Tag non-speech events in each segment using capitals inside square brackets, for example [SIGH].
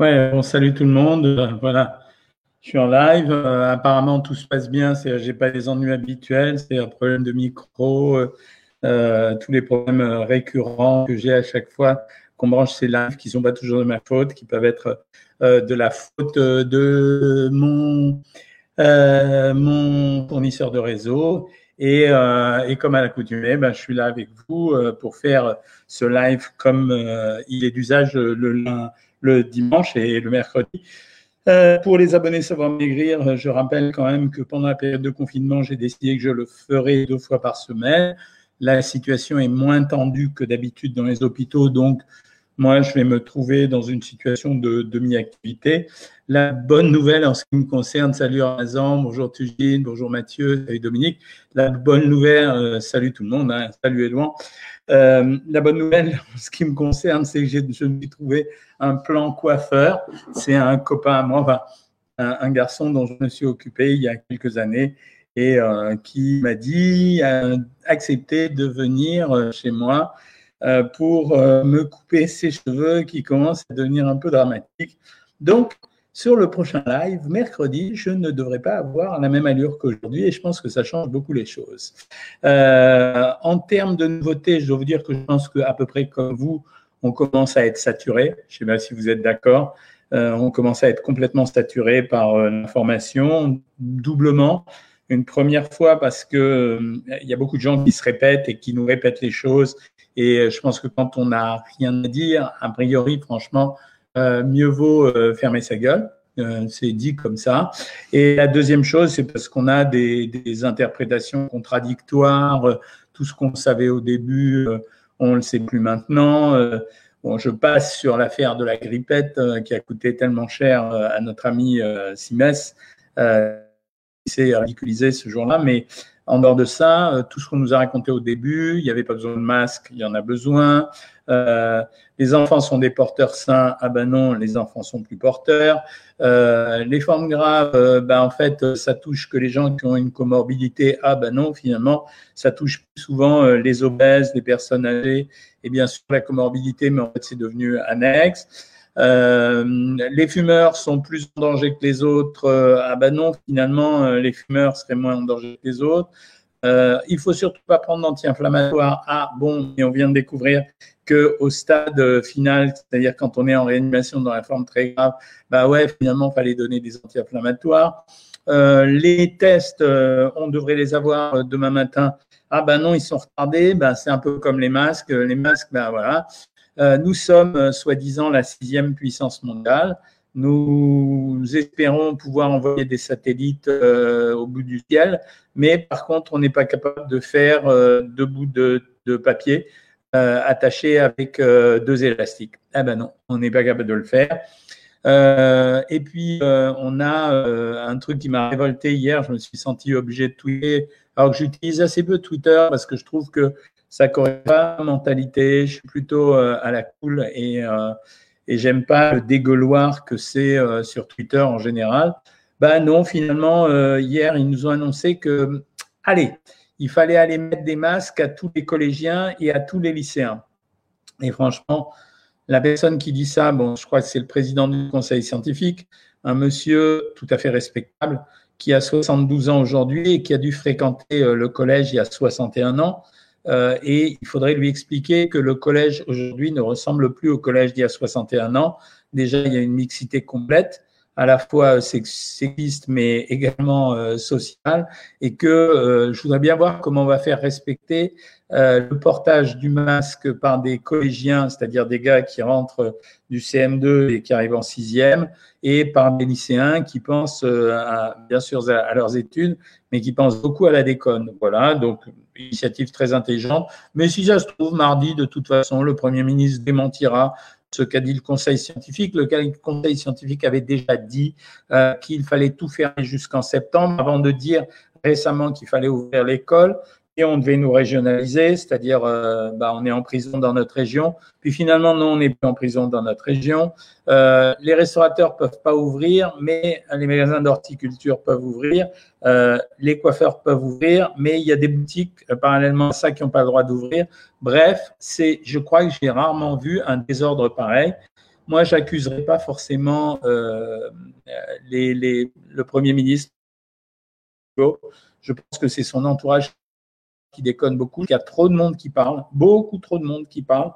Ouais, bon, salut tout le monde. Euh, voilà, je suis en live. Euh, apparemment, tout se passe bien. C'est, j'ai pas les ennuis habituels. C'est un problème de micro, euh, tous les problèmes récurrents que j'ai à chaque fois qu'on branche ces lives qui sont pas toujours de ma faute, qui peuvent être de la faute de mon fournisseur de réseau. Et, et comme à l'accoutumée, ben, je suis là avec vous pour faire ce live comme il est d'usage le lundi le dimanche et le mercredi. Euh, pour les abonnés Savoir Maigrir, je rappelle quand même que pendant la période de confinement, j'ai décidé que je le ferai deux fois par semaine. La situation est moins tendue que d'habitude dans les hôpitaux, donc moi, je vais me trouver dans une situation de demi-activité. La bonne nouvelle en ce qui me concerne, salut Razan, bonjour Tugine, bonjour Mathieu, salut Dominique. La bonne nouvelle, euh, salut tout le monde, hein, salut Edouard. Euh, la bonne nouvelle [LAUGHS] en ce qui me concerne, c'est que je me suis trouvé un plan coiffeur. C'est un copain à moi, un, garçon dont je me suis occupé il y a quelques années et euh, qui m'a dit accepter de venir chez moi pour euh, me couper ses cheveux qui commencent à devenir un peu dramatiques. Donc, sur le prochain live, mercredi, je ne devrais pas avoir la même allure qu'aujourd'hui et je pense que ça change beaucoup les choses. Euh, en termes de nouveautés, je dois vous dire que je pense qu'à peu près comme vous, on commence à être saturé. Je ne sais pas si vous êtes d'accord. Euh, on commence à être complètement saturé par euh, l'information, doublement. Une première fois parce que euh, il y a beaucoup de gens qui se répètent et qui nous répètent les choses et euh, je pense que quand on n'a rien à dire, a priori, franchement, euh, mieux vaut euh, fermer sa gueule. c'est dit comme ça. Et la deuxième chose, c'est parce qu'on a des, interprétations contradictoires. Tout ce qu'on savait au début, on ne le sait plus maintenant. Bon, je passe sur l'affaire de la grippette qui a coûté tellement cher à notre ami Simès. qui s'est ridiculisé ce jour-là, mais en dehors de ça, euh, tout ce qu'on nous a raconté au début, il n'y avait pas besoin de masque, il y en a besoin. Euh, les enfants sont des porteurs sains, ah ben non, les enfants sont plus porteurs. Euh, les formes graves, ben en fait, ça touche que les gens qui ont une comorbidité, ah ben non, finalement, ça touche souvent les obèses, les personnes âgées, et bien sûr la comorbidité, mais en fait c'est devenu annexe. Euh, les fumeurs sont plus en danger que les autres. Euh, ah ben non, finalement, euh, les fumeurs seraient moins en danger que les autres. Euh, il faut surtout pas prendre d'anti-inflammatoire. Ah bon, et on vient de découvrir que au stade final, c'est-à-dire quand on est en réanimation dans la forme très grave, bah ouais, finalement, fallait donner des anti-inflammatoires. Les tests, on devrait les avoir demain matin. Ah ben non, ils sont retardés. Ben c'est un peu comme les masques. Les masques, ben voilà, nous sommes euh, soi-disant la sixième puissance mondiale. Nous espérons pouvoir envoyer des satellites euh, au bout du ciel, mais par contre, on n'est pas capable de faire deux bouts de, papier attachés avec deux élastiques. Ah ben non, on n'est pas capable de le faire. et puis, on a un truc qui m'a révolté hier. Je me suis senti obligé de tweeter, alors que j'utilise assez peu Twitter parce que je trouve que ça correspond pas à ma mentalité. Je suis plutôt euh, à la cool et, euh, et j'aime pas le dégueuloir que c'est euh, sur Twitter en général. Ben non, finalement, hier, ils nous ont annoncé que, allez, il fallait aller mettre des masques à tous les collégiens et à tous les lycéens. Et franchement, la personne qui dit ça, bon, je crois que c'est le président du conseil scientifique, un monsieur tout à fait respectable, qui a 72 ans aujourd'hui et qui a dû fréquenter le collège il y a 61 ans. Euh, et il faudrait lui expliquer que le collège aujourd'hui ne ressemble plus au collège d'il y a 61 ans. Déjà, il y a une mixité complète, à la fois sexiste mais également euh, sociale, et que euh, je voudrais bien voir comment on va faire respecter euh, le portage du masque par des collégiens, c'est-à-dire des gars qui rentrent du CM2 et qui arrivent en sixième, et par des lycéens qui pensent à, bien sûr à, leurs études, mais qui pensent beaucoup à la déconne. Voilà, donc initiative très intelligente. Mais si ça se trouve, mardi, de toute façon, le Premier ministre démentira ce qu'a dit le Conseil scientifique. Le Conseil scientifique avait déjà dit euh, qu'il fallait tout faire jusqu'en septembre avant de dire récemment qu'il fallait ouvrir l'école on devait nous régionaliser, c'est-à-dire euh, bah, on est en prison dans notre région. Puis finalement, non, on n'est plus en prison dans notre région. Euh, les restaurateurs peuvent pas ouvrir, mais les magasins d'horticulture peuvent ouvrir. Euh, les coiffeurs peuvent ouvrir, mais il y a des boutiques parallèlement à ça qui n'ont pas le droit d'ouvrir. Bref, c'est, je crois que j'ai rarement vu un désordre pareil. moi, j'accuserai pas forcément le Premier ministre. Je pense que c'est son entourage qui déconne beaucoup, il y a trop de monde qui parle, beaucoup trop de monde qui parle.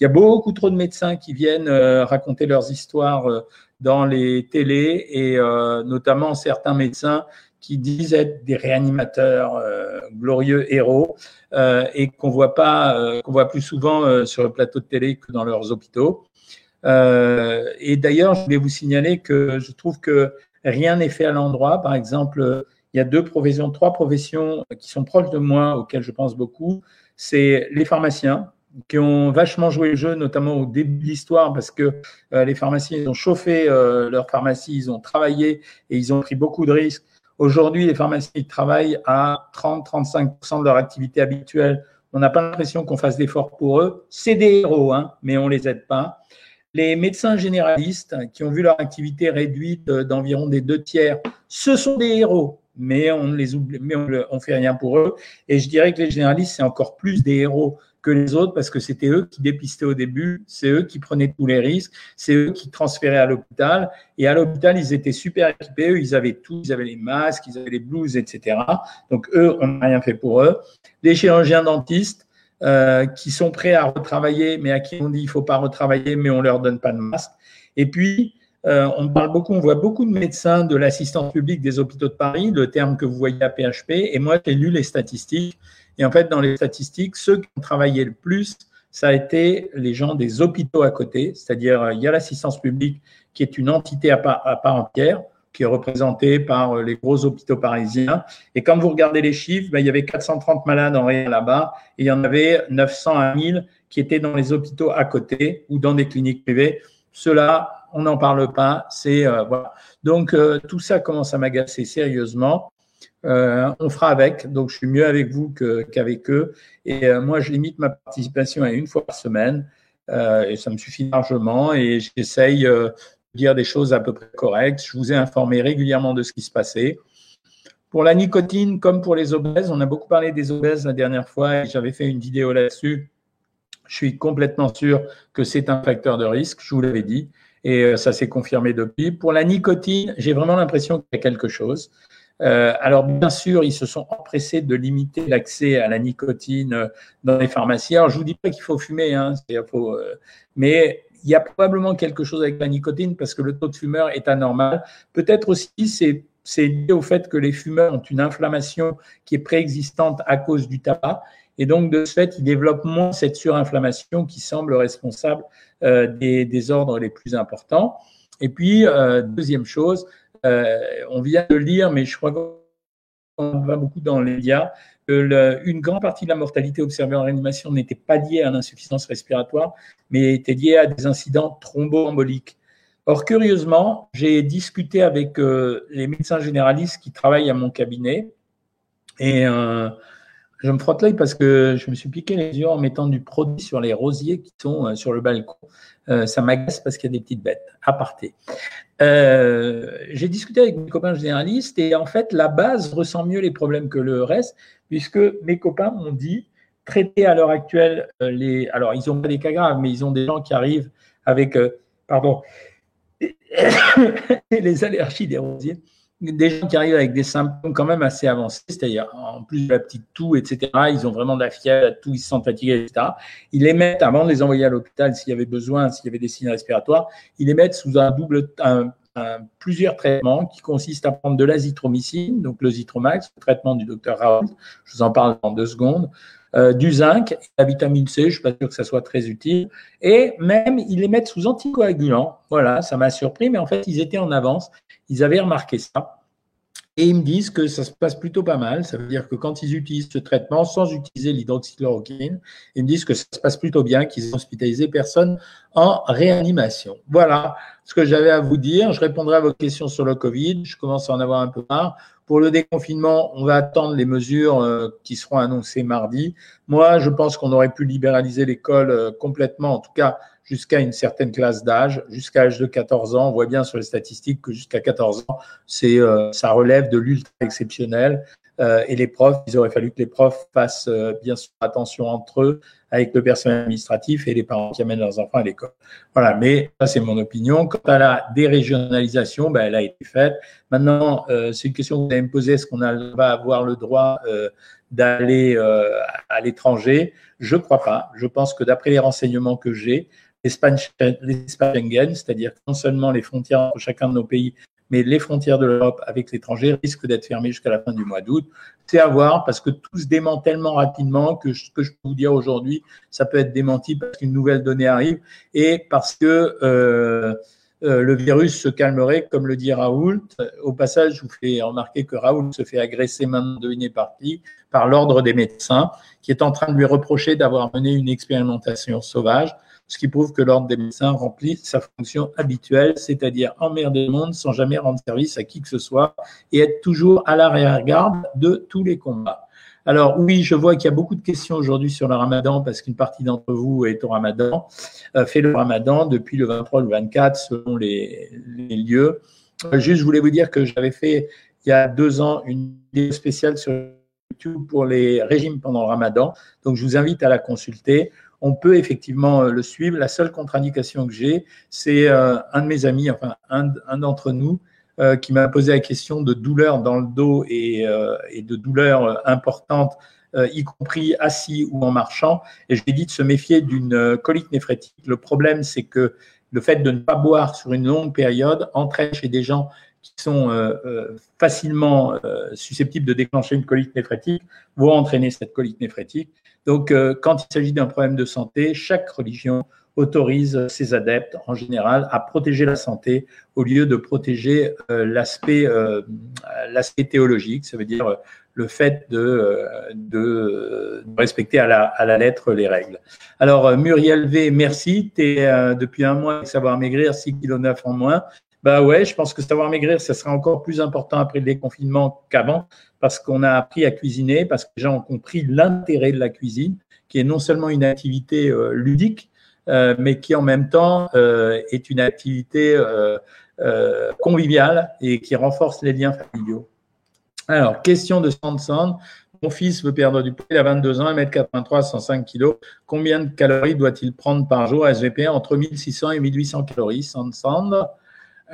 Il y a beaucoup trop de médecins qui viennent euh, raconter leurs histoires euh, dans les télés et euh, notamment certains médecins qui disent être des réanimateurs glorieux héros et qu'on voit pas, qu'on voit plus souvent sur le plateau de télé que dans leurs hôpitaux. et d'ailleurs, je voulais vous signaler que je trouve que rien n'est fait à l'endroit. Par exemple, il y a deux professions, trois professions qui sont proches de moi, auxquelles je pense beaucoup. C'est les pharmaciens, qui ont vachement joué le jeu, notamment au début de l'histoire, parce que euh, les pharmaciens, ils ont chauffé euh, leur pharmacie, ils ont travaillé et ils ont pris beaucoup de risques. Aujourd'hui, les pharmaciens, ils travaillent à 30-35% de leur activité habituelle. On n'a pas l'impression qu'on fasse d'efforts pour eux. C'est des héros, hein, mais on les aide pas. Les médecins généralistes qui ont vu leur activité réduite euh, d'environ des deux tiers, ce sont des héros mais on ne les oublie, mais on, on fait rien pour eux. Et je dirais que les généralistes, c'est encore plus des héros que les autres parce que c'était eux qui dépistaient au début, c'est eux qui prenaient tous les risques, c'est eux qui transféraient à l'hôpital. Et à l'hôpital, ils étaient super équipés, eux, ils avaient tout, ils avaient les masques, ils avaient les blouses, etc. Donc eux, on n'a rien fait pour eux. Les chirurgiens dentistes, euh, qui sont prêts à retravailler, mais à qui on dit il faut pas retravailler, mais on leur donne pas de masque. Et puis, euh, on parle beaucoup, on voit beaucoup de médecins de l'assistance publique des hôpitaux de Paris, le terme que vous voyez à PHP. Et moi, j'ai lu les statistiques. Et en fait, dans les statistiques, ceux qui ont travaillé le plus, ça a été les gens des hôpitaux à côté. C'est-à-dire, euh, il y a l'assistance publique qui est une entité à part, entière, qui est représentée par euh, les gros hôpitaux parisiens. Et quand vous regardez les chiffres, ben, il y avait 430 malades en réel là-bas et il y en avait 900 à 1000 qui étaient dans les hôpitaux à côté ou dans des cliniques privées. Cela on n'en parle pas. C'est euh, voilà. Donc euh, tout ça commence à m'agacer sérieusement. Euh, on fera avec. Donc je suis mieux avec vous qu'avec eux. Et moi, je limite ma participation à une fois par semaine. et ça me suffit largement. Et j'essaye de dire des choses à peu près correctes. Je vous ai informé régulièrement de ce qui se passait. Pour la nicotine, comme pour les obèses, on a beaucoup parlé des obèses la dernière fois et j'avais fait une vidéo là-dessus. Je suis complètement sûr que c'est un facteur de risque, je vous l'avais dit et euh, ça s'est confirmé depuis. Pour la nicotine, j'ai vraiment l'impression qu'il y a quelque chose. Euh, alors bien sûr, ils se sont empressés de limiter l'accès à la nicotine euh, dans les pharmacies. Alors je vous dis pas qu'il faut fumer, hein, mais il y a probablement quelque chose avec la nicotine parce que le taux de fumeur est anormal. Peut-être aussi c'est lié au fait que les fumeurs ont une inflammation qui est préexistante à cause du tabac et donc, de ce fait, il développe moins cette surinflammation qui semble responsable euh, des désordres les plus importants. Et puis, euh, deuxième chose, euh, on vient de lire, mais je crois qu'on va beaucoup dans les médias, que une grande partie de la mortalité observée en réanimation n'était pas liée à l'insuffisance respiratoire, mais était liée à des incidents thromboemboliques. Or, curieusement, j'ai discuté avec les médecins généralistes qui travaillent à mon cabinet et je me frotte l'œil parce que je me suis piqué les yeux en mettant du produit sur les rosiers qui sont euh, sur le balcon. Euh, ça m'agace parce qu'il y a des petites bêtes. À parté. Euh, j'ai discuté avec mes copains généralistes et en fait, la base ressent mieux les problèmes que le reste, puisque mes copains m'ont dit traiter à l'heure actuelle les. Alors, ils n'ont pas des cas graves, mais ils ont des gens qui arrivent avec. pardon. [COUGHS] les allergies des rosiers des gens qui arrivent avec des symptômes quand même assez avancés, c'est-à-dire en plus de la petite toux, etc., ils ont vraiment de la fièvre, la toux, ils se sentent fatigués, etc. Ils les mettent, avant de les envoyer à l'hôpital, s'il y avait besoin, s'il y avait des signes respiratoires, ils les mettent sous un double, un, plusieurs traitements qui consistent à prendre de l'azithromycine, donc le Zitromax, le traitement du docteur Raoult, je vous en parle dans deux secondes, euh, du zinc, la vitamine C, je ne suis pas sûr que ça soit très utile, et même ils les mettent sous anticoagulants. Voilà, ça m'a surpris, mais en fait ils étaient en avance, ils avaient remarqué ça. Et ils me disent que ça se passe plutôt pas mal. Ça veut dire que quand ils utilisent ce traitement sans utiliser l'hydroxychloroquine, ils me disent que ça se passe plutôt bien, qu'ils ont hospitalisé personne en réanimation. Voilà ce que j'avais à vous dire. Je répondrai à vos questions sur le Covid. Je commence à en avoir un peu marre. Pour le déconfinement, on va attendre les mesures euh, qui seront annoncées mardi. Moi, je pense qu'on aurait pu libéraliser l'école euh, complètement, en tout cas jusqu'à une certaine classe d'âge, jusqu'à l'âge de 14 ans. On voit bien sur les statistiques que jusqu'à 14 ans, c'est, euh, ça relève de l'ultra exceptionnel. Euh, et les profs, il aurait fallu que les profs fassent euh, bien sûr attention entre eux avec le personnel administratif et les parents qui amènent leurs enfants à l'école. Voilà, mais ça c'est mon opinion. Quant à la dérégionalisation, ben, elle a été faite. Maintenant, c'est une question que vous allez me poser, est-ce qu'on va avoir le droit d'aller à l'étranger? Je ne crois pas. Je pense que d'après les renseignements que j'ai, l'espace Schengen, c'est-à-dire non seulement les frontières entre chacun de nos pays, mais les frontières de l'Europe avec l'étranger risquent d'être fermées jusqu'à la fin du mois d'août. C'est à voir parce que tout se dément tellement rapidement que ce que je peux vous dire aujourd'hui, ça peut être démenti parce qu'une nouvelle donnée arrive et parce que euh, euh, le virus se calmerait, comme le dit Raoult. Au passage, je vous fais remarquer que Raoult se fait agresser maintenant, devinez par Par l'ordre des médecins, qui est en train de lui reprocher d'avoir mené une expérimentation sauvage ce qui prouve que l'ordre des médecins remplit sa fonction habituelle, c'est-à-dire emmerder le monde sans jamais rendre service à qui que ce soit et être toujours à l'arrière-garde de tous les combats. Alors oui, je vois qu'il y a beaucoup de questions aujourd'hui sur le ramadan parce qu'une partie d'entre vous est au ramadan, euh, fait le ramadan depuis le 23 ou le 24 selon les, lieux. Euh, juste, je voulais vous dire que j'avais fait il y a deux ans une vidéo spéciale sur YouTube pour les régimes pendant le ramadan. Donc je vous invite à la consulter on peut effectivement euh, le suivre. La seule contre-indication que j'ai, c'est euh, un de mes amis, enfin un, d'entre nous, euh, qui m'a posé la question de douleur dans le dos et, de douleurs importantes, y compris assis ou en marchant. Et je lui ai dit de se méfier d'une colique néphrétique. Le problème, c'est que le fait de ne pas boire sur une longue période entraîne chez des gens qui sont facilement susceptibles de déclencher une colique néphrétique, vont entraîner cette colique néphrétique. Donc, euh, quand il s'agit d'un problème de santé, chaque religion autorise ses adeptes, en général, à protéger la santé au lieu de protéger euh, euh, l'aspect théologique, ça veut dire le fait de, respecter à la, lettre les règles. Alors, Muriel V, merci. Tu es depuis un mois avec Savoir Maigrir, 6 kg 9 en moins. Bah ouais, je pense que savoir maigrir, ça sera encore plus important après le déconfinement qu'avant, parce qu'on a appris à cuisiner, parce que les gens ont compris l'intérêt de la cuisine, qui est non seulement une activité euh, ludique, euh, mais qui en même temps euh, est une activité conviviale et qui renforce les liens familiaux. Alors, question de Sand Mon fils veut perdre du poids, il a 22 ans, 1m83, 105 kg. Combien de calories doit-il prendre par jour? SVP entre 1600 et 1800 calories Sand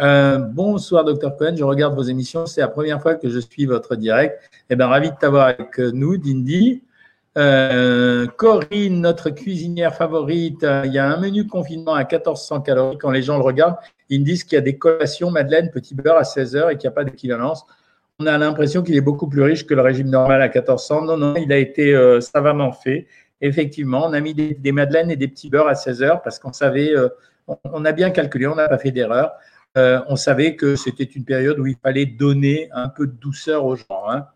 euh, bonsoir, docteur Cohen. Je regarde vos émissions. C'est la première fois que je suis votre direct. Eh bien, ravi de t'avoir avec nous, Dindy. Euh, Corinne, notre cuisinière favorite. Il y a un menu confinement à 1400 calories. Quand les gens le regardent, ils disent qu'il y a des collations, madeleine, petit beurre à 16 heures et qu'il n'y a pas d'équivalence. On a l'impression qu'il est beaucoup plus riche que le régime normal à 1400. Non, non, il a été euh, savamment fait. Effectivement, on a mis des, madeleines et des petits beurres à 16 heures parce qu'on savait, on a bien calculé, on n'a pas fait d'erreur. Euh, on savait que c'était une période où il fallait donner un peu de douceur aux gens. Hein.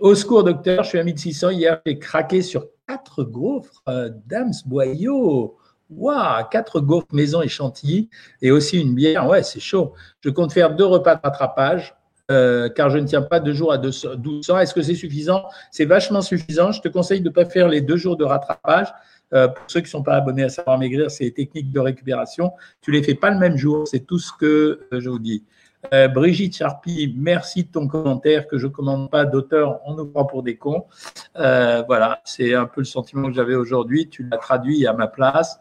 Au secours, docteur, je suis à 1600. Hier, j'ai craqué sur quatre gaufres euh, Dams Boyau. Waouh, quatre gaufres maison et chantilly et aussi une bière. Ouais, c'est chaud. Je compte faire deux repas de rattrapage. Euh, car je ne tiens pas deux jours à 1200. Est-ce que c'est suffisant? C'est vachement suffisant. Je te conseille de ne pas faire les deux jours de rattrapage. Euh, pour ceux qui ne sont pas abonnés à Savoir Maigrir, c'est les techniques de récupération. Tu les fais pas le même jour, c'est tout ce que euh, je vous dis. Euh, Brigitte Charpie, merci de ton commentaire que je ne commande pas d'auteur, on nous prend pour des cons. voilà, c'est un peu le sentiment que j'avais aujourd'hui. Tu l'as traduit à ma place.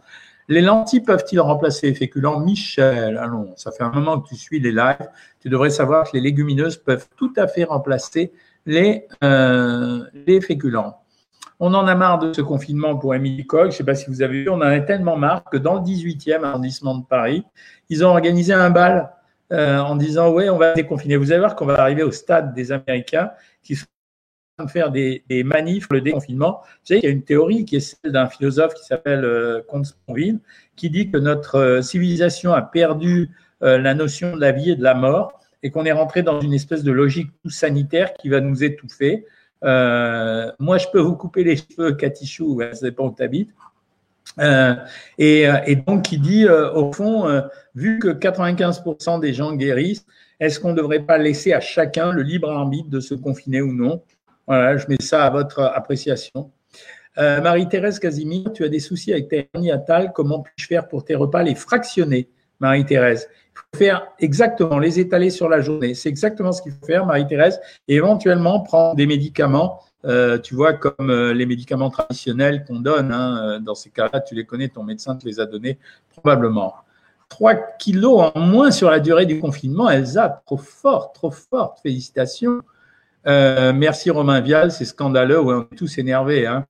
Les lentilles peuvent-ils remplacer les féculents? Michel, allons, ça fait un moment que tu suis les lives. Tu devrais savoir que les légumineuses peuvent tout à fait remplacer les, les féculents. On en a marre de ce confinement pour Émilie Koch. Je ne sais pas si vous avez vu, on en a tellement marre que dans le 18e arrondissement de Paris, ils ont organisé un bal euh, en disant Ouais, on va déconfiner. Vous allez voir qu'on va arriver au stade des Américains qui sont en train de faire des, manifs, le déconfinement. Vous savez, il y a une théorie qui est celle d'un philosophe qui s'appelle euh, Comte Sponville, qui dit que notre euh, civilisation a perdu la notion de la vie et de la mort et qu'on est rentré dans une espèce de logique tout sanitaire qui va nous étouffer. Euh, moi, je peux vous couper les cheveux, Katichou, ça dépend où tu habites. Euh, et, euh, et, donc, il dit, au fond, vu que 95% des gens guérissent, est-ce qu'on ne devrait pas laisser à chacun le libre arbitre de se confiner ou non? Voilà, je mets ça à votre appréciation. Marie-Thérèse Casimir, tu as des soucis avec ta hernie Comment puis-je faire pour tes repas les fractionner? Marie-Thérèse. Faire exactement, les étaler sur la journée. C'est exactement ce qu'il faut faire, Marie-Thérèse, et éventuellement prendre des médicaments, euh, tu vois, comme euh, les médicaments traditionnels qu'on donne. Hein, euh, dans ces cas-là, tu les connais, ton médecin te les a donnés probablement. 3 kilos en moins sur la durée du confinement, Elsa, trop forte, trop forte, félicitations. merci Romain Vial, c'est scandaleux, on est tous énervés. Hein.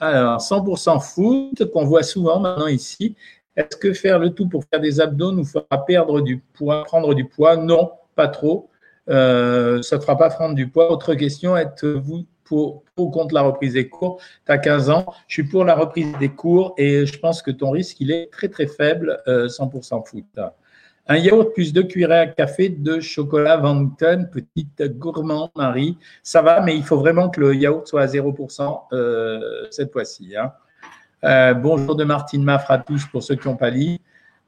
Alors, 100% foot qu'on voit souvent maintenant ici. Est-ce que faire le tout pour faire des abdos nous fera perdre du poids, prendre du poids? Non, pas trop. Euh, ça ne fera pas prendre du poids. Autre question, êtes-vous pour, pour contre la reprise des cours? Tu as 15 ans, je suis pour la reprise des cours et je pense que ton risque, il est très très faible, 100% euh, foot. Un yaourt plus deux cuillerées à café de chocolat Vanton, petite gourmand Marie. Ça va, mais il faut vraiment que le yaourt soit à 0% euh, cette fois-ci. Hein. bonjour de Martine Maffre à tous pour ceux qui n'ont pas lu.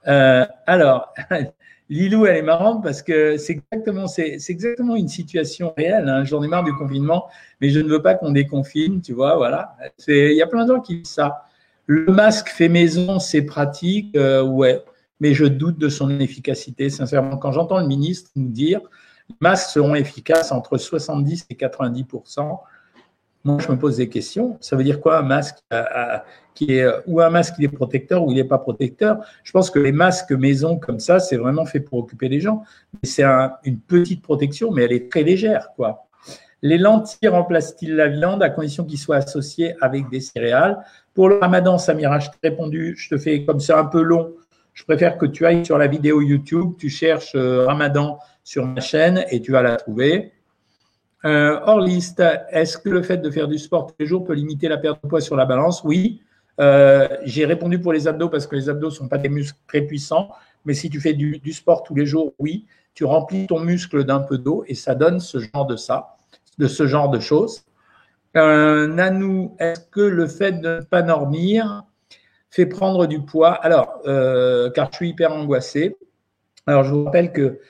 alors, [LAUGHS] Lilou, elle est marrante parce que c'est exactement, une situation réelle. Hein. J'en ai marre du confinement, mais je ne veux pas qu'on déconfine, tu vois, voilà. il y a plein de gens qui disent ça. Le masque fait maison, c'est pratique, euh, ouais, mais je doute de son efficacité, sincèrement. Quand j'entends le ministre nous dire les masques seront efficaces entre 70 et 90% moi, je me pose des questions. Ça veut dire quoi un masque qui est ou un masque qui est protecteur ou il n'est pas protecteur? Je pense que les masques maison comme ça, c'est vraiment fait pour occuper les gens. C'est une petite protection, mais elle est très légère, quoi. Les lentilles remplacent-ils la viande à condition qu'ils soient associés avec des céréales? Pour le ramadan, Samira, je t'ai répondu, je te fais comme c'est un peu long, je préfère que tu ailles sur la vidéo YouTube, tu cherches euh, ramadan sur ma chaîne et tu vas la trouver. Euh, hors liste, est-ce que le fait de faire du sport tous les jours peut limiter la perte de poids sur la balance? Oui. Euh, j'ai répondu pour les abdos parce que les abdos ne sont pas des muscles très puissants. Mais si tu fais du, sport tous les jours, oui, tu remplis ton muscle d'un peu d'eau et ça donne ce genre de ça, de ce genre de choses. Euh, Nanou, est-ce que le fait de ne pas dormir fait prendre du poids Alors, euh, car je suis hyper angoissé. Alors, je vous rappelle que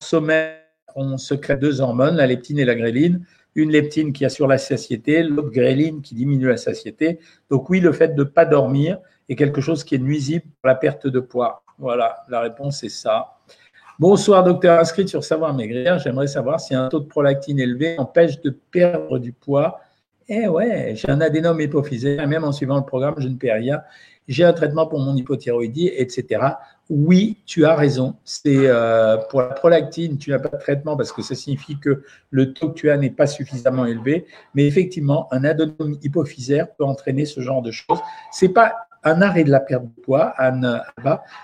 sommeil on se crée deux hormones, la leptine et la gréline. Une leptine qui assure la satiété, l'autre gréline qui diminue la satiété. Donc oui, le fait de ne pas dormir est quelque chose qui est nuisible pour la perte de poids. Voilà, la réponse est ça. Bonsoir, docteur inscrit sur Savoir Maigrir. J'aimerais savoir si un taux de prolactine élevé empêche de perdre du poids. Eh ouais, j'ai un adénome hypophysaire, même en suivant le programme, je ne perds rien j'ai un traitement pour mon hypothyroïdie, etc. Oui, tu as raison. C'est euh, pour la prolactine, tu n'as pas de traitement parce que ça signifie que le taux que tu as n'est pas suffisamment élevé. Mais effectivement, un adénome hypophysaire peut entraîner ce genre de choses. C'est pas un arrêt de la perte de poids, Anne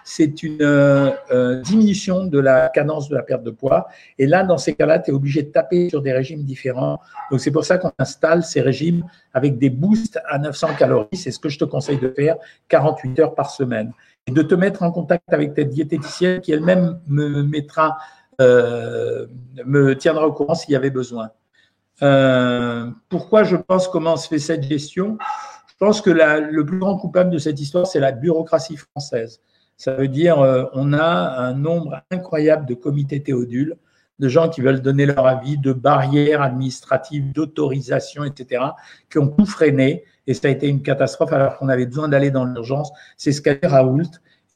c'est une euh, euh, diminution de la cadence de la perte de poids. Et là, dans ces cas-là, tu es obligé de taper sur des régimes différents. Donc, c'est pour ça qu'on installe ces régimes avec des boosts à 900 calories. C'est ce que je te conseille de faire 48 heures par semaine. Et de te mettre en contact avec ta diététicienne qui elle-même me mettra, euh, me tiendra au courant s'il y avait besoin. pourquoi je pense comment se fait cette gestion? Je pense que le plus grand coupable de cette histoire, c'est la bureaucratie française. Ça veut dire euh, on a un nombre incroyable de comités théodules, de gens qui veulent donner leur avis, de barrières administratives, d'autorisation, etc., qui ont tout freiné. Et ça a été une catastrophe alors qu'on avait besoin d'aller dans l'urgence. C'est ce qu'a dit Raoult.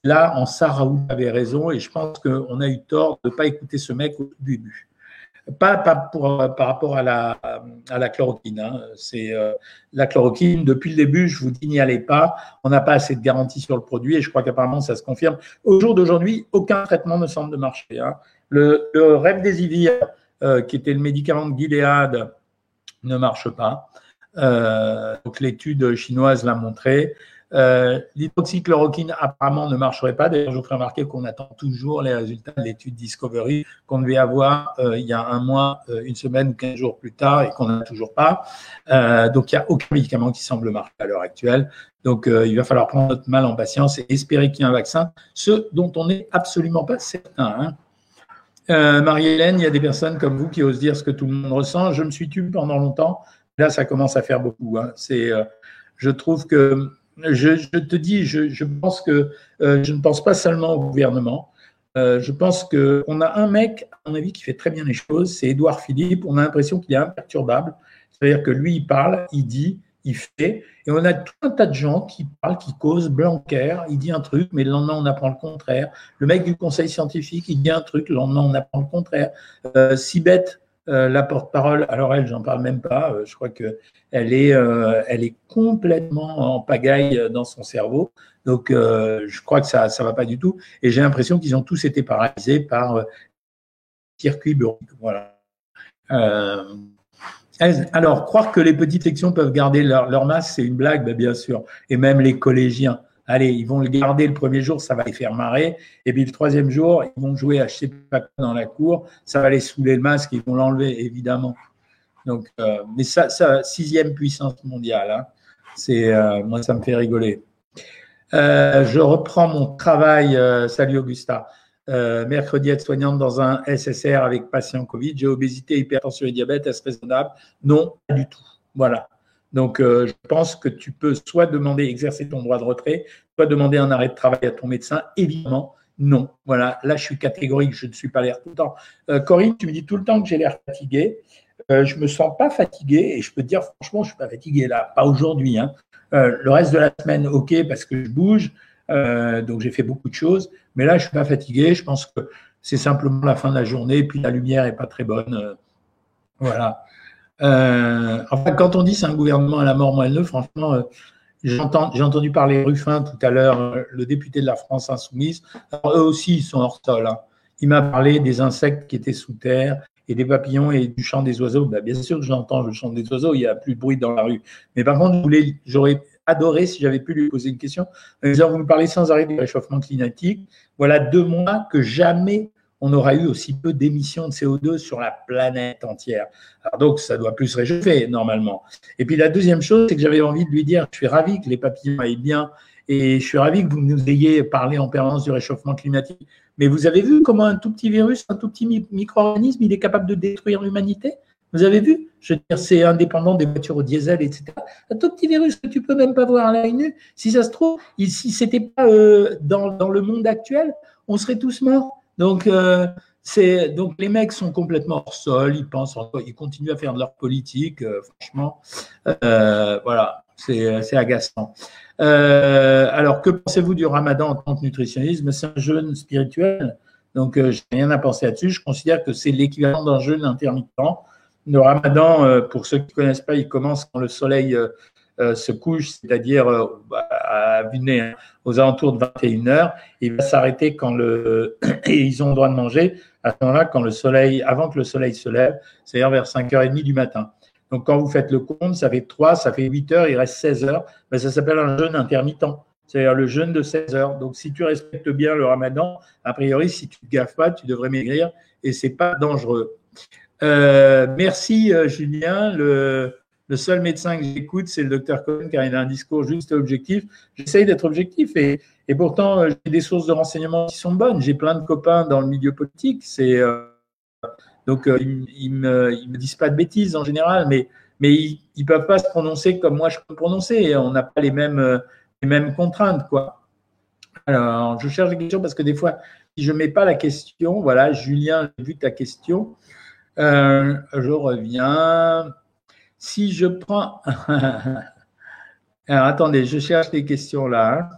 Là, en ça, Raoult avait raison et je pense qu'on a eu tort de ne pas écouter ce mec au début. Pas, pour, par rapport à la, à la chloroquine. Hein. C'est euh, la chloroquine. Depuis le début, je vous dis n'y allez pas. On n'a pas assez de garantie sur le produit et je crois qu'apparemment ça se confirme. Au jour d'aujourd'hui, aucun traitement ne semble marcher. Hein. Le, le rêve des euh, qui était le médicament de Gilead, ne marche pas. Euh, donc l'étude chinoise l'a montré. Euh, l'hydroxychloroquine apparemment ne marcherait pas. D'ailleurs, je vous ferai remarquer qu'on attend toujours les résultats de l'étude Discovery qu'on devait avoir euh, il y a un mois, euh, une semaine ou quinze jours plus tard et qu'on n'a toujours pas. donc, il n'y a aucun médicament qui semble marcher à l'heure actuelle. Donc, il va falloir prendre notre mal en patience et espérer qu'il y ait un vaccin, ce dont on n'est absolument pas certain. Hein. Marie-Hélène, il y a des personnes comme vous qui osent dire ce que tout le monde ressent. Je me suis tué pendant longtemps. Là, ça commence à faire beaucoup. Hein. Je trouve que je, te dis, je, pense que euh, je ne pense pas seulement au gouvernement. Euh, je pense qu'on a un mec, à mon avis, qui fait très bien les choses, c'est Édouard Philippe. On a l'impression qu'il est imperturbable. C'est-à-dire que lui, il parle, il dit, il fait. Et on a tout un tas de gens qui parlent, qui causent. Blanquer, il dit un truc, mais le lendemain, on apprend le contraire. Le mec du conseil scientifique, il dit un truc, le lendemain, on apprend le contraire. Euh, euh, la porte-parole, alors elle, j'en parle même pas. Euh, je crois que elle est, euh, elle est complètement en pagaille dans son cerveau. Donc, je crois que ça, ça va pas du tout. Et j'ai l'impression qu'ils ont tous été paralysés par circuit bureau. Voilà. alors, croire que les petites sections peuvent garder leur, leur masse, c'est une blague, ben, bien sûr. Et même les collégiens. Allez, ils vont le garder le premier jour, ça va les faire marrer. Et puis le troisième jour, ils vont jouer à pas quoi dans la cour, ça va les saouler le masque, ils vont l'enlever, évidemment. Euh, mais ça, ça, sixième puissance mondiale, hein. c'est, euh, moi, ça me fait rigoler. Euh, je reprends mon travail. salut Augusta. mercredi, être soignante dans un SSR avec patient Covid. J'ai obésité, hypertension et diabète. Est-ce raisonnable? Non, pas du tout. Voilà. Donc, euh, je pense que tu peux soit demander, exercer ton droit de retrait, soit demander un arrêt de travail à ton médecin. Évidemment, non. Voilà, là, je suis catégorique, je ne suis pas l'air tout le temps. Euh, Corinne, tu me dis tout le temps que j'ai l'air fatigué. Euh, je me sens pas fatigué et je peux te dire, franchement, je suis pas fatigué là, pas aujourd'hui. Hein. Le reste de la semaine, ok, parce que je bouge, donc j'ai fait beaucoup de choses. Mais là, je suis pas fatigué. Je pense que c'est simplement la fin de la journée, puis la lumière est pas très bonne. voilà. Euh, enfin, quand on dit c'est un gouvernement à la mort moelleux, franchement, euh, j'ai entendu parler Ruffin tout à l'heure, euh, le député de la France insoumise. eux aussi, ils sont hors sol. Hein. Il m'a parlé des insectes qui étaient sous terre et des papillons et du chant des oiseaux. Ben, bien sûr que j'entends le chant des oiseaux, il n'y a plus de bruit dans la rue. Mais par contre, j'aurais adoré si j'avais pu lui poser une question. Vous me parlez sans arrêt du réchauffement climatique. Voilà deux mois que jamais on aura eu aussi peu d'émissions de CO2 sur la planète entière. Donc, ça doit plus réchauffer normalement. Et puis la deuxième chose, c'est que j'avais envie de lui dire, je suis ravi que les papillons aillent bien et je suis ravi que vous nous ayez parlé en permanence du réchauffement climatique. Mais vous avez vu comment un tout petit virus, un tout petit micro-organisme, il est capable de détruire l'humanité? Vous avez vu? Je veux dire, c'est indépendant des voitures au diesel, etc. Un tout petit virus que tu peux même pas voir à l'œil nu. Si ça se trouve, si c'était pas euh, dans le monde actuel, on serait tous morts. Donc, euh, donc les mecs sont complètement hors sol, ils pensent, ils continuent à faire de leur politique, euh, franchement. Euh, voilà, c'est, agaçant. alors, que pensez-vous du ramadan en tant que nutritionnisme C'est un jeûne spirituel, donc je n'ai rien à penser là-dessus. Je considère que c'est l'équivalent d'un jeûne intermittent. Le ramadan, pour ceux qui ne connaissent pas, il commence quand le soleil se couche, c'est-à-dire euh, à hein, aux alentours de 21 heures. Il va s'arrêter quand le [CLEARS THROAT] et ils ont le droit de manger à ce moment-là quand le soleil, avant que le soleil se lève, c'est-à-dire vers 5h30 du matin. Donc quand vous faites le compte, ça fait 3, ça fait 8 heures, il reste 16 heures. Ben, ça s'appelle un jeûne intermittent. C'est-à-dire le jeûne de 16 heures. Donc, si tu respectes bien le ramadan, a priori, si tu ne gaffes pas, tu devrais maigrir et c'est pas dangereux. Euh, merci, Julien. Le seul médecin que j'écoute, c'est le docteur Cohen, car il a un discours juste et objectif. J'essaye d'être objectif et, pourtant, euh, j'ai des sources de renseignements qui sont bonnes. J'ai plein de copains dans le milieu politique. Euh, donc euh, ils, ne me, disent pas de bêtises en général, mais ils, ne peuvent pas se prononcer comme moi je peux me prononcer. On n'a pas les mêmes contraintes quoi. Alors, je cherche des questions parce que des fois, si je mets pas la question, voilà, Julien, j'ai vu ta question. je reviens. Si je prends. [LAUGHS] Alors, attendez, je cherche des questions là.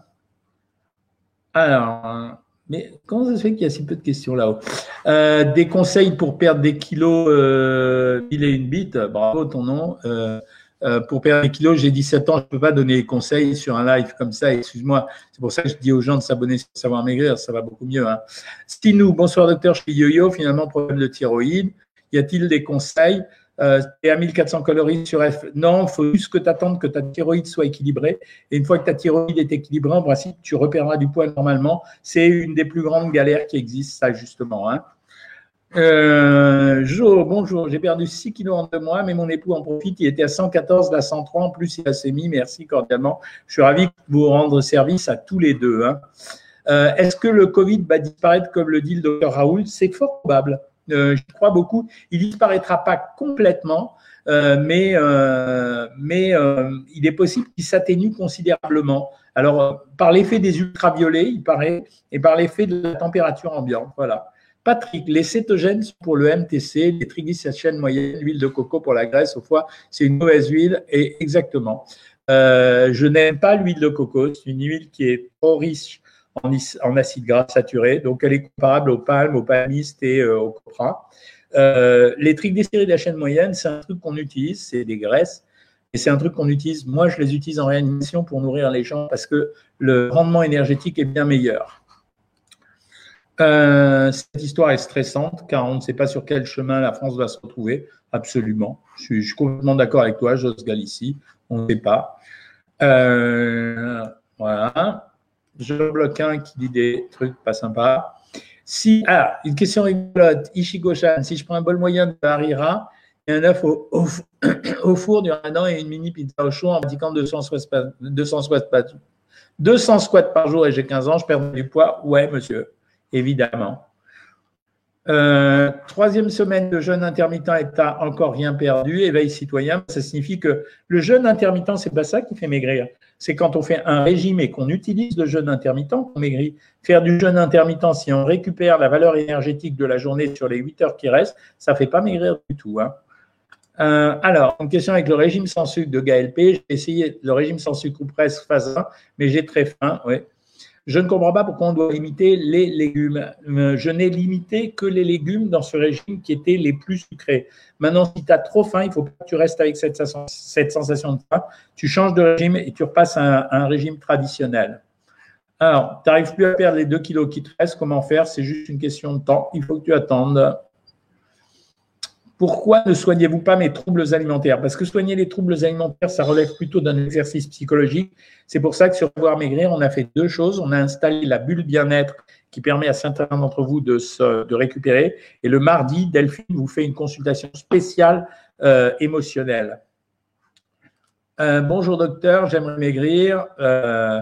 Alors, mais comment ça se fait qu'il y a si peu de questions là-haut? Euh, Des conseils pour perdre des kilos, euh, il est une bite, bravo ton nom. Euh, pour perdre des kilos, j'ai 17 ans, je ne peux pas donner des conseils sur un live comme ça, excuse-moi. C'est pour ça que je dis aux gens de s'abonner sur Savoir Maigrir, ça va beaucoup mieux. Hein. Stinou, bonsoir docteur, je suis yo-yo, finalement problème de thyroïde. Y a-t-il des conseils euh, à 1400 calories sur F. Non, il faut juste que tu attendes que ta thyroïde soit équilibrée. Et une fois que ta thyroïde est équilibrée, en principe, tu repéreras du poids normalement. C'est une des plus grandes galères qui existent, ça, justement. Hein. Euh, jo, bonjour, j'ai perdu 6 kilos en deux mois, mais mon époux en profite. Il était à 114, là 103, en plus il a sémi. Merci cordialement. Je suis ravi de vous rendre service à tous les deux. Hein. Euh, est-ce que le Covid va disparaître comme le dit le docteur Raoul C'est fort probable. Euh, je crois beaucoup. Il disparaîtra pas complètement, euh, mais, euh, mais il est possible qu'il s'atténue considérablement. Alors, par l'effet des ultraviolets, il paraît, et par l'effet de la température ambiante. Voilà. Patrick, les cétogènes pour le MTC, les triglycérides moyennes, l'huile de coco pour la graisse au foie, c'est une mauvaise huile et exactement. Je n'aime pas l'huile de coco, c'est une huile qui est trop riche en, en acide gras saturé, donc elle est comparable aux palmes, aux palmistes et euh, au copra. Euh, les triglycérides de la chaîne moyenne, c'est un truc qu'on utilise, c'est des graisses, et c'est un truc qu'on utilise. Moi, je les utilise en réanimation pour nourrir les gens parce que le rendement énergétique est bien meilleur. Euh, cette histoire est stressante car on ne sait pas sur quel chemin la France va se retrouver. Absolument. Je suis, complètement d'accord avec toi, Jos Galici. On ne sait pas. Euh, voilà. Je bloque un qui dit des trucs pas sympas. Si, ah, une question rigolote. Ishigoshan, si je prends un bol moyen de harira et un œuf [COUGHS] au, four durant un et une mini pizza au chaud en pratiquant 200 squats, 200 squats, 200 squats par jour et j'ai 15 ans, je perds du poids Ouais, monsieur évidemment. Euh, troisième semaine de jeûne intermittent et t'as encore rien perdu, éveil citoyen, ça signifie que le jeûne intermittent, c'est pas ça qui fait maigrir. C'est quand on fait un régime et qu'on utilise le jeûne intermittent qu'on maigrit. Faire du jeûne intermittent, si on récupère la valeur énergétique de la journée sur les 8 heures qui restent, ça fait pas maigrir du tout. Hein. Euh, alors, une question avec le régime sans sucre de GLP. J'ai essayé le régime sans sucre ou presque phase 1, mais j'ai très faim. Je ne comprends pas pourquoi on doit limiter les légumes. Euh, je n'ai limité que les légumes dans ce régime qui étaient les plus sucrés. Maintenant, si tu as trop faim, il faut pas que tu restes avec cette, sensation de faim. Tu changes de régime et tu repasses à un, régime traditionnel. Alors, tu n'arrives plus à perdre les 2 kilos qui te restent. Comment faire? C'est juste une question de temps. Il faut que tu attendes. Pourquoi ne soignez-vous pas mes troubles alimentaires? Parce que soigner les troubles alimentaires, ça relève plutôt d'un exercice psychologique. C'est pour ça que sur Savoir Maigrir, on a fait deux choses. On a installé la bulle bien-être qui permet à certains d'entre vous de, se, récupérer. Et le mardi, Delphine vous fait une consultation spéciale euh, émotionnelle. Euh, bonjour docteur, j'aimerais maigrir. Euh,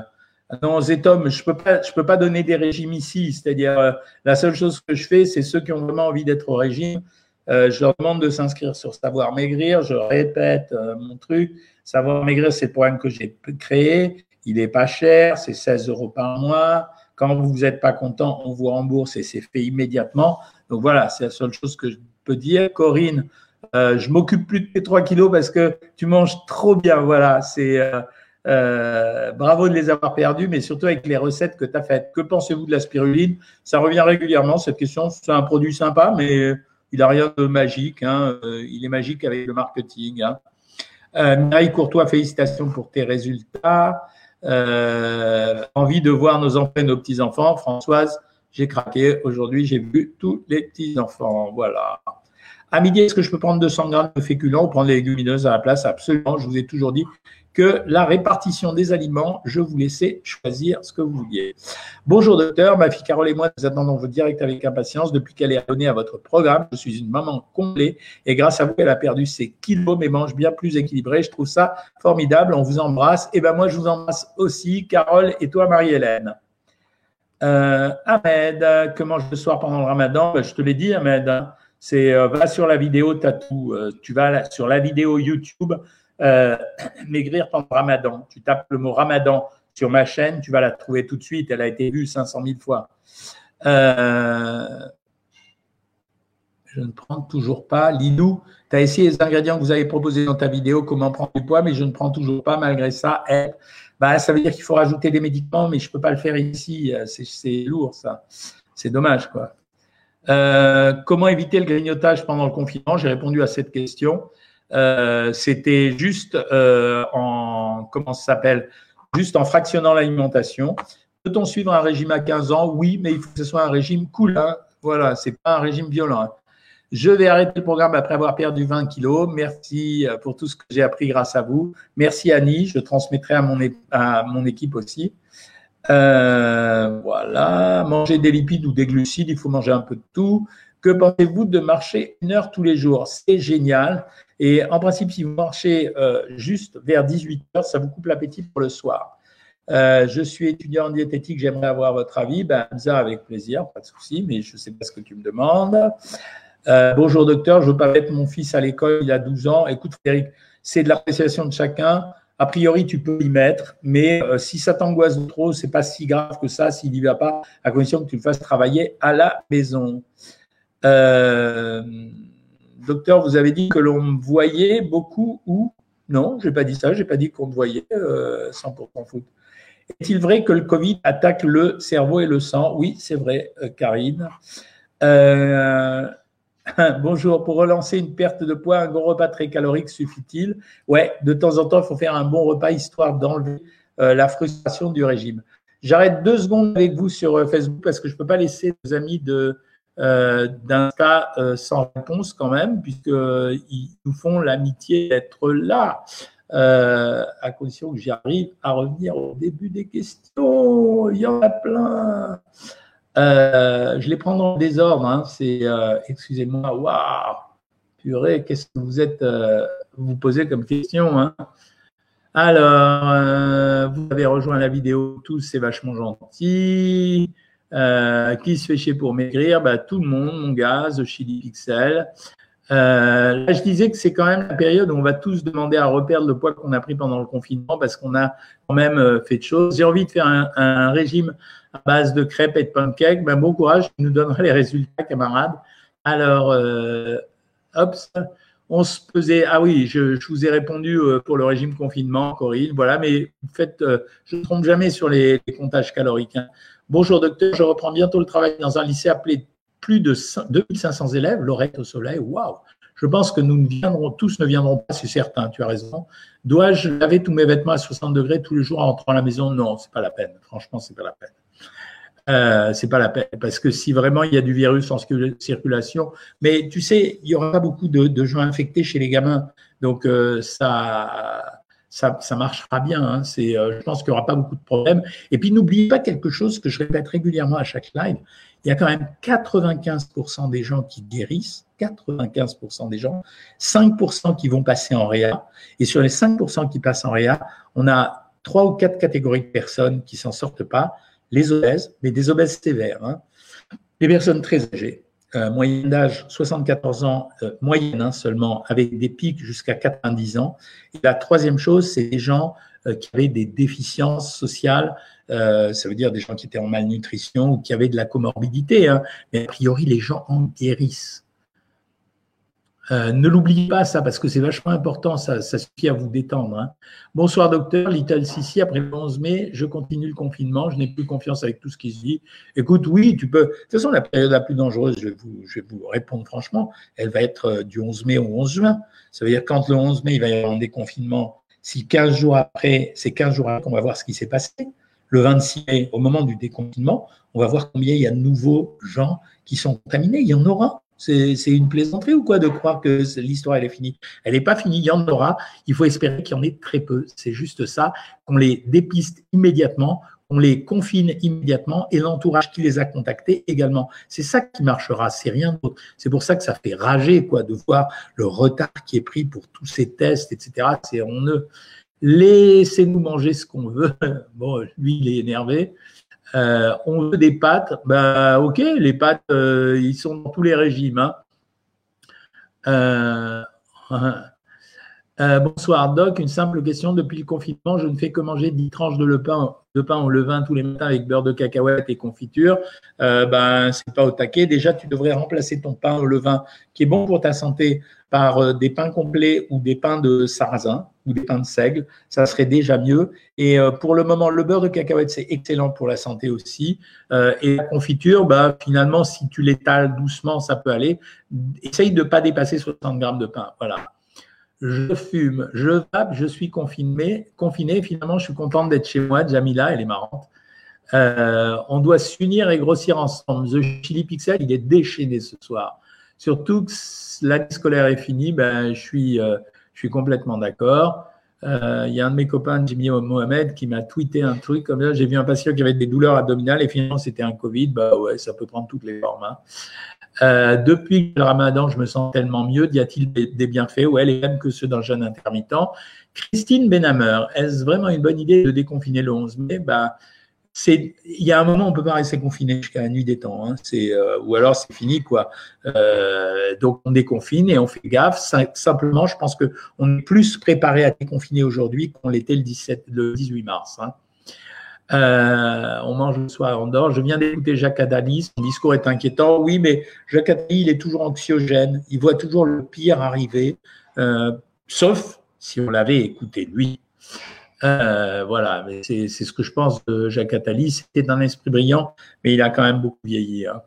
non, Zetom, je ne peux, pas, donner des régimes ici. C'est-à-dire, la seule chose que je fais, c'est ceux qui ont vraiment envie d'être au régime. Euh, je leur demande de s'inscrire sur Savoir Maigrir. Je répète euh, mon truc. Savoir Maigrir, c'est le programme que j'ai créé. Il n'est pas cher, c'est 16 euros par mois. Quand vous n'êtes pas content, on vous rembourse et c'est fait immédiatement. Donc voilà, c'est la seule chose que je peux dire. Corinne, euh, je m'occupe plus de tes 3 kilos parce que tu manges trop bien. Voilà, c'est bravo de les avoir perdus, mais surtout avec les recettes que tu as faites. Que pensez-vous de la spiruline? Ça revient régulièrement, cette question. C'est un produit sympa, mais il n'a rien de magique. Hein. Euh, il est magique avec le marketing. Hein. Euh, Mireille Courtois, félicitations pour tes résultats. Euh, envie de voir nos enfants et nos petits-enfants. Françoise, j'ai craqué. Aujourd'hui, j'ai vu tous les petits-enfants. Voilà. À midi, est-ce que je peux prendre 200 grammes de féculents ou prendre les légumineuses à la place? Absolument. Je vous ai toujours dit que la répartition des aliments, je vous laissais choisir ce que vous vouliez. Bonjour docteur, ma fille Carole et moi, nous attendons vos directs avec impatience depuis qu'elle est abonnée à votre programme. Je suis une maman comblée et grâce à vous, elle a perdu ses kilos mais mange bien plus équilibré. Je trouve ça formidable. On vous embrasse. Et ben moi, je vous embrasse aussi, Carole et toi, Marie-Hélène. Euh, Ahmed, que mange le soir pendant le ramadan? Ben, Je te l'ai dit, Ahmed. Hein. c'est euh, va sur la vidéo, tu tout. Euh, tu vas sur la vidéo YouTube euh, [CLEARS THROAT] maigrir pendant Ramadan. Tu tapes le mot Ramadan sur ma chaîne, tu vas la trouver tout de suite. Elle a été vue 500 000 fois. Euh, je ne prends toujours pas. Lilou, tu as essayé les ingrédients que vous avez proposés dans ta vidéo, comment prendre du poids, mais je ne prends toujours pas malgré ça. bah, ça veut dire qu'il faut rajouter des médicaments, mais je ne peux pas le faire ici. C'est lourd, ça. C'est dommage, quoi. Euh, comment éviter le grignotage pendant le confinement? J'ai répondu à cette question. Euh, c'était juste euh, en comment ça s'appelle? Juste en fractionnant l'alimentation. Peut-on suivre un régime à 15 ans? Oui, mais il faut que ce soit un régime cool. Hein. Voilà, c'est pas un régime violent. Hein. Je vais arrêter le programme après avoir perdu 20 kilos. Merci euh, pour tout ce que j'ai appris grâce à vous. Merci Annie, je transmettrai à mon, à mon équipe aussi. Voilà, manger des lipides ou des glucides, il faut manger un peu de tout. Que pensez-vous de marcher une heure tous les jours? C'est génial. Et en principe, si vous marchez euh, juste vers 18 heures, ça vous coupe l'appétit pour le soir. Euh, je suis étudiant en diététique, j'aimerais avoir votre avis. Ben, ça, avec plaisir, pas de souci, mais je ne sais pas ce que tu me demandes. Euh, bonjour docteur, je veux pas mettre mon fils à l'école, il a 12 ans. Écoute Frédéric, c'est de l'appréciation de chacun. a priori, tu peux y mettre, mais si ça t'angoisse trop, c'est pas si grave que ça s'il n'y va pas, à condition que tu le fasses travailler à la maison. Euh, docteur, vous avez dit que l'on voyait beaucoup ou Non, j'ai pas dit ça, j'ai pas dit qu'on voyait euh, 100% foot. Est-il vrai que le Covid attaque le cerveau et le sang? Oui, c'est vrai, euh, Karine. Euh, [LAUGHS] bonjour, pour relancer une perte de poids, un gros repas très calorique suffit-il? Ouais, de temps en temps, il faut faire un bon repas histoire d'enlever euh, la frustration du régime. J'arrête deux secondes avec vous sur Facebook parce que je ne peux pas laisser nos amis de d'Insta sans réponse quand même, puisqu'ils nous font l'amitié d'être là. Euh, à condition que j'arrive à revenir au début des questions. Il y en a plein. Euh, je les prends dans le désordre. Hein. C'est, euh, excusez-moi, waouh, purée, qu'est-ce que vous êtes, vous posez comme question hein. Alors, vous avez rejoint la vidéo tous, c'est vachement gentil. Qui se fait chier pour maigrir? Bah, Tout le monde, mon gaz, Chili Pixel. Euh, là, je disais que c'est quand même la période où on va tous demander à reperdre le poids qu'on a pris pendant le confinement parce qu'on a quand même euh, fait de choses. J'ai envie de faire un, régime à base de crêpes et de pancakes. Ben, bon courage, tu nous donneras les résultats, camarades. Alors, euh, hop, on se pesait. Ah oui, je, vous ai répondu euh, pour le régime confinement, Corinne. Voilà, mais en euh, je ne trompe jamais sur les, les comptages caloriques. Hein. Bonjour docteur, je reprends bientôt le travail dans un lycée appelé plus de 2500 élèves, l'oreille au soleil, waouh Je pense que nous ne viendrons, tous ne viendront pas, c'est certain, tu as raison. Dois-je laver tous mes vêtements à 60 degrés tous les jours en rentrant à la maison? Non, c'est pas la peine. Franchement, c'est pas la peine. Euh, c'est pas la peine parce que si vraiment il y a du virus en circulation, mais tu sais, il y aura beaucoup de, gens infectés chez les gamins, donc euh, ça, ça, marchera bien. Hein. Euh, je pense qu'il y aura pas beaucoup de problèmes. Et puis n'oubliez pas quelque chose que je répète régulièrement à chaque live, il y a quand même 95% des gens qui guérissent, 95% des gens, 5% qui vont passer en réa. Et sur les 5% qui passent en réa, on a trois ou quatre catégories de personnes qui s'en sortent pas. Les obèses, mais des obèses sévères. Hein. Les personnes très âgées, euh, moyenne d'âge 74 ans, euh, moyenne hein, seulement, avec des pics jusqu'à 90 ans. Et la troisième chose, c'est des gens euh, qui avaient des déficiences sociales euh, ça veut dire des gens qui étaient en malnutrition ou qui avaient de la comorbidité. Hein. Mais a priori, les gens en guérissent. Euh, ne l'oubliez pas ça parce que c'est vachement important, ça, ça, suffit à vous détendre. Hein. Bonsoir docteur, Little Sissi, après le 11 mai, je continue le confinement, je n'ai plus confiance avec tout ce qui se dit. Écoute, oui, tu peux. De toute façon, la période la plus dangereuse, je vais vous, je vais vous répondre franchement, elle va être euh, du 11 mai au 11 juin. Ça veut dire quand le 11 mai, il va y avoir un déconfinement, si 15 jours après, c'est 15 jours après qu'on va voir ce qui s'est passé le 26 mai, au moment du déconfinement, on va voir combien il y a de nouveaux gens qui sont contaminés. Il y en aura. C'est une plaisanterie ou quoi de croire que l'histoire elle est finie? Elle n'est pas finie, il y en aura. Il faut espérer qu'il y en ait très peu. C'est juste ça, qu'on les dépiste immédiatement, qu'on les confine immédiatement et l'entourage qui les a contactés également. C'est ça qui marchera, c'est rien d'autre. C'est pour ça que ça fait rager quoi de voir le retard qui est pris pour tous ces tests, etc. C'est on ne laissez-nous manger ce qu'on veut. [LAUGHS] Bon, lui, il est énervé. Euh, on veut des pâtes. Bah, ok, les pâtes, euh, ils sont dans tous les régimes. Hein. [LAUGHS] Euh, bonsoir Doc, une simple question. Depuis le confinement, je ne fais que manger 10 tranches de pain, au levain tous les matins avec beurre de cacahuète et confiture. ben, c'est pas au taquet. Déjà, tu devrais remplacer ton pain au levain, qui est bon pour ta santé, par des pains complets ou des pains de sarrasin ou des pains de seigle, ça serait déjà mieux. Et euh, pour le moment, le beurre de cacahuète, c'est excellent pour la santé aussi. Euh, et la confiture, bah, finalement, si tu l'étales doucement, ça peut aller. Essaye de ne pas dépasser 60 grammes de pain. Voilà. Je fume, je vape, je suis confiné. Confiné, finalement, je suis contente d'être chez moi. Jamila, elle est marrante. on doit s'unir et grossir ensemble. The Chili Pixel, il est déchaîné ce soir. Surtout que l'année scolaire est finie, ben, je, suis, euh, je suis complètement d'accord. Euh, il y a un de mes copains, Jimmy Mohamed, qui m'a tweeté un truc comme ça. J'ai vu un patient qui avait des douleurs abdominales et finalement c'était un Covid. Bah ouais, ça peut prendre toutes les formes. Hein. Euh, depuis le ramadan, je me sens tellement mieux. Y a-t-il des, bienfaits? Ouais, les mêmes que ceux d'un jeûne intermittent. Christine Benhammer, est-ce vraiment une bonne idée de déconfiner le 11 mai? Bah, il y a un moment, on peut pas rester confiné jusqu'à la nuit des temps. Hein. c'est, euh, ou alors c'est fini, quoi. Euh, donc on déconfine et on fait gaffe. Simplement, je pense que on est plus préparé à déconfiner aujourd'hui qu'on l'était le 17, le 18 mars. Hein. Euh, on mange le soir, on dort. Je viens d'écouter Jacques Attali, son discours est inquiétant. Oui, mais Jacques Attali, il est toujours anxiogène. Il voit toujours le pire arriver, sauf si on l'avait écouté lui. Euh, voilà, mais c'est ce que je pense de Jacques Attali. C'était un esprit brillant, mais il a quand même beaucoup vieilli. Hein.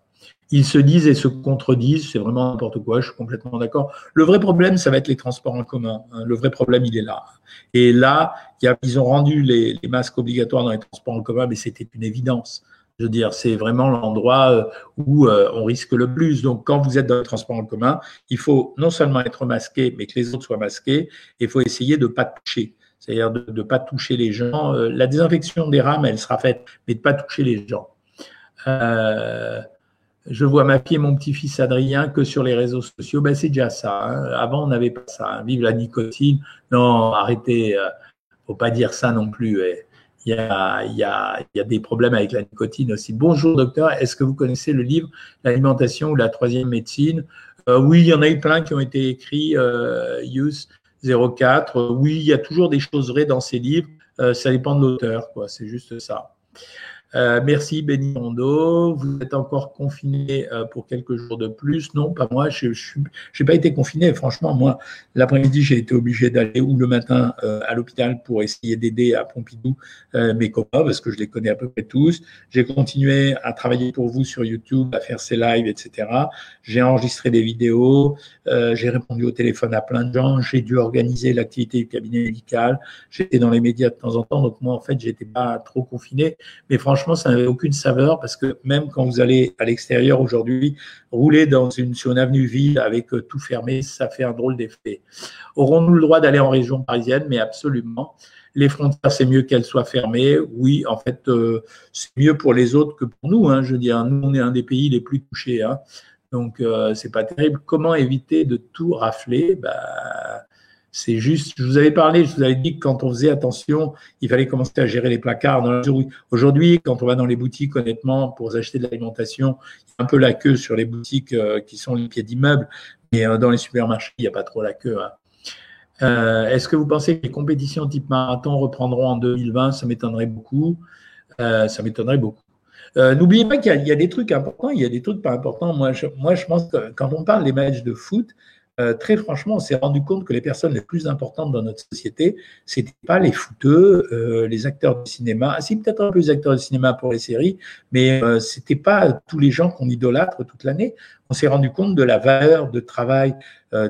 Ils se disent et se contredisent, c'est vraiment n'importe quoi, je suis complètement d'accord. Le vrai problème, ça va être les transports en commun. Hein. Le vrai problème, il est là. Et là, ils ont rendu les, masques obligatoires dans les transports en commun, mais c'était une évidence. Je veux dire, c'est vraiment l'endroit euh, où euh, on risque le plus. Donc, quand vous êtes dans le transport en commun, il faut non seulement être masqué, mais que les autres soient masqués. Et il faut essayer de ne pas toucher c'est-à-dire de ne pas toucher les gens. Euh, la désinfection des rames, elle sera faite, mais de ne pas toucher les gens. Euh, je vois ma fille et mon petit-fils Adrien que sur les réseaux sociaux. Ben, c'est déjà ça. Hein. Avant, on n'avait pas ça. Hein. Vive la nicotine. Non, arrêtez. Euh, faut pas dire ça non plus. Il y, a, des problèmes avec la nicotine aussi. Bonjour docteur, est-ce que vous connaissez le livre L'alimentation ou la troisième médecine? Oui, il y en a eu plein qui ont été écrits. Use 04. Oui, il y a toujours des choses vraies dans ces livres. Euh, ça dépend de l'auteur, quoi. C'est juste ça. Euh, merci Benny Rondo. Vous êtes encore confiné euh, pour quelques jours de plus Non, pas moi. Je n'ai pas été confiné. Franchement, moi, l'après-midi, j'ai été obligé d'aller ou le matin euh, à l'hôpital pour essayer d'aider à Pompidou mes copains parce que je les connais à peu près tous. J'ai continué à travailler pour vous sur YouTube, à faire ces lives, etc. J'ai enregistré des vidéos. j'ai répondu au téléphone à plein de gens. J'ai dû organiser l'activité du cabinet médical. J'étais dans les médias de temps en temps. Donc moi, en fait, j'étais pas trop confiné. Mais franchement, franchement, ça n'avait aucune saveur parce que même quand vous allez à l'extérieur aujourd'hui, rouler dans une, sur une avenue vide avec euh, tout fermé, ça fait un drôle d'effet. Aurons-nous le droit d'aller en région parisienne? Mais absolument. Les frontières, c'est mieux qu'elles soient fermées. Oui, en fait, euh, c'est mieux pour les autres que pour nous. Hein. Je veux dire, nous, on est un des pays les plus touchés. Hein. Donc, euh, c'est pas terrible. Comment éviter de tout rafler? Bah, c'est juste, je vous avais parlé, je vous avais dit que quand on faisait attention, il fallait commencer à gérer les placards. Aujourd'hui, quand on va dans les boutiques, honnêtement, pour acheter de l'alimentation, il y a un peu la queue sur les boutiques euh, qui sont les pieds d'immeubles, mais euh, dans les supermarchés, il n'y a pas trop la queue. Hein. Euh, est-ce que vous pensez que les compétitions type marathon reprendront en 2020 Ça m'étonnerait beaucoup. ça m'étonnerait beaucoup. N'oubliez pas qu'il y, a des trucs importants, il y a des trucs pas importants. Moi, moi, je pense que quand on parle des matchs de foot, euh, très franchement, on s'est rendu compte que les personnes les plus importantes dans notre société, c'était pas les footeux, euh, les acteurs de cinéma. Ah, si peut-être un peu les acteurs de cinéma pour les séries, mais euh, c'était pas tous les gens qu'on idolâtre toute l'année. On s'est rendu compte de la valeur de travail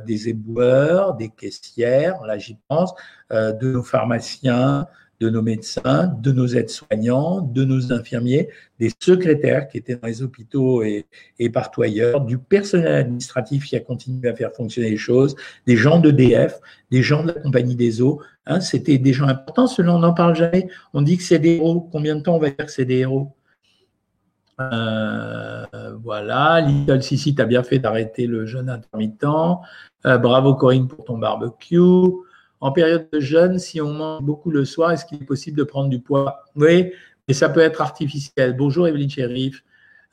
des éboueurs, des caissières, là j'y pense, de nos pharmaciens, de nos médecins, de nos aides-soignants, de nos infirmiers, des secrétaires qui étaient dans les hôpitaux et, partout ailleurs, du personnel administratif qui a continué à faire fonctionner les choses, des gens d'EDF, des gens de la compagnie des eaux. Hein, C'était des gens importants, on n'en parle jamais. On dit que c'est des héros. Combien de temps on va dire que c'est des héros? Euh, voilà, Little Sissi, tu as bien fait d'arrêter le jeûne intermittent. Euh, bravo Corinne pour ton barbecue en période de jeûne, si on mange beaucoup le soir, est-ce qu'il est possible de prendre du poids? Oui, mais ça peut être artificiel. Bonjour Evelyne Chérif.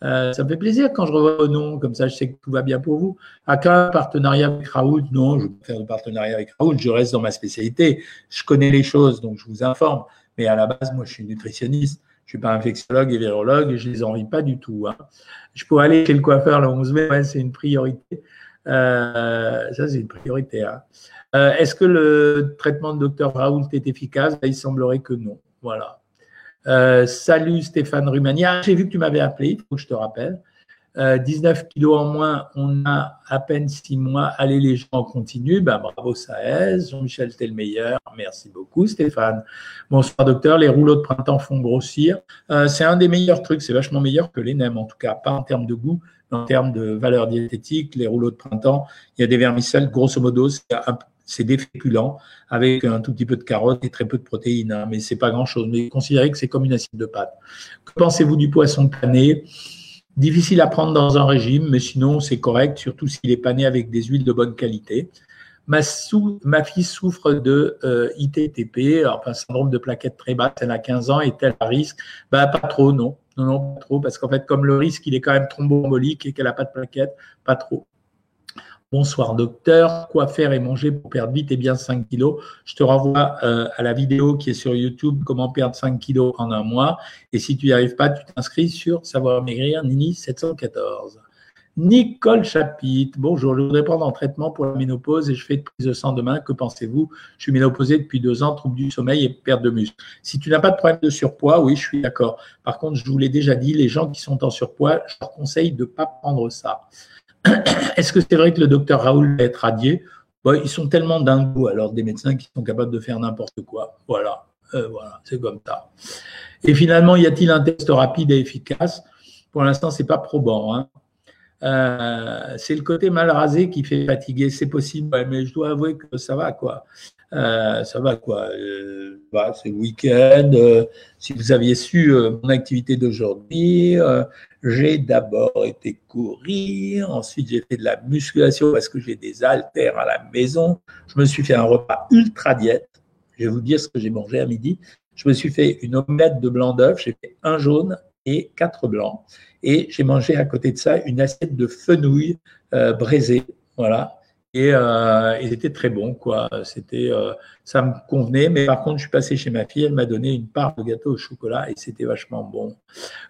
Euh, ça me fait plaisir quand je revois vos noms, comme ça je sais que tout va bien pour vous. À un partenariat avec Raoult? Non, je ne veux pas faire de partenariat avec Raoult, je reste dans ma spécialité. Je connais les choses, donc je vous informe. Mais à la base, moi, je suis nutritionniste. Je ne suis pas infectiologue et virologue et je ne les envie pas du tout. Hein. Je pourrais aller chez le coiffeur le 11 mai, c'est une priorité. Euh, ça, c'est une priorité. Hein. Euh, est-ce que le traitement de Dr Raoult est efficace? Il semblerait que non. Voilà. Euh, salut Stéphane Rumania. J'ai vu que tu m'avais appelé, il faut que je te rappelle. 19 euh, kilos en moins, on a à peine 6 mois. Allez les gens en continu. Ben, bravo Saez. Jean-Michel, meilleur. Merci beaucoup Stéphane. Bonsoir docteur. Les rouleaux de printemps font grossir. c'est un des meilleurs trucs. C'est vachement meilleur que les nems en tout cas. Pas en termes de goût, en termes de valeur diététique. Les rouleaux de printemps, il y a des vermicelles. Grosso modo, c'est des féculents avec un tout petit peu de carottes et très peu de protéines, hein, mais c'est pas grand-chose. Mais considérez que c'est comme une assiette de pâte. Que pensez-vous du poisson pané? Difficile à prendre dans un régime, mais sinon c'est correct, surtout s'il est pané avec des huiles de bonne qualité. Ma, ma fille souffre de euh, ITTP, enfin syndrome de plaquette très basse, elle a 15 ans, est-elle à risque? Bah, Pas trop, non. Non, non, pas trop, parce qu'en fait, comme le risque, il est quand même thromboembolique et qu'elle n'a pas de plaquette, pas trop. Bonsoir docteur, quoi faire et manger pour perdre vite et bien 5 kilos? Je te renvoie euh, à la vidéo qui est sur YouTube, comment perdre 5 kilos en un mois. Et si tu n'y arrives pas, tu t'inscris sur Savoir Maigrir Nini 714. Nicole Chapit, bonjour, je voudrais prendre un traitement pour la ménopause et je fais de prise de sang demain. Que pensez-vous? Je suis ménopausée depuis deux ans, trouble du sommeil et perte de muscle. Si tu n'as pas de problème de surpoids, oui, je suis d'accord. Par contre, je vous l'ai déjà dit, les gens qui sont en surpoids, je leur conseille de ne pas prendre ça. [CLEARS THROAT] Est-ce que c'est vrai que le docteur Raoul va être radié? Ils sont tellement dingos, alors des médecins qui sont capables de faire n'importe quoi. Voilà, euh, voilà c'est comme ça. Et finalement, y a-t-il un test rapide et efficace? Pour l'instant, c'est pas probant. Hein. Euh, c'est le côté mal rasé qui fait fatiguer. C'est possible, mais je dois avouer que ça va, quoi. Euh, ça va quoi. Euh, bah, c'est le week-end. Si vous aviez su mon activité d'aujourd'hui, j'ai d'abord été courir, ensuite j'ai fait de la musculation parce que j'ai des haltères à la maison. Je me suis fait un repas ultra diète. Je vais vous dire ce que j'ai mangé à midi. Je me suis fait une omelette de blanc d'œuf. J'ai fait un jaune et quatre blancs. Et j'ai mangé à côté de ça une assiette de fenouil braisé. Voilà, et, euh, il était très bon, quoi. C'était, euh, ça me convenait, mais par contre, je suis passé chez ma fille, elle m'a donné une part de gâteau au chocolat et c'était vachement bon.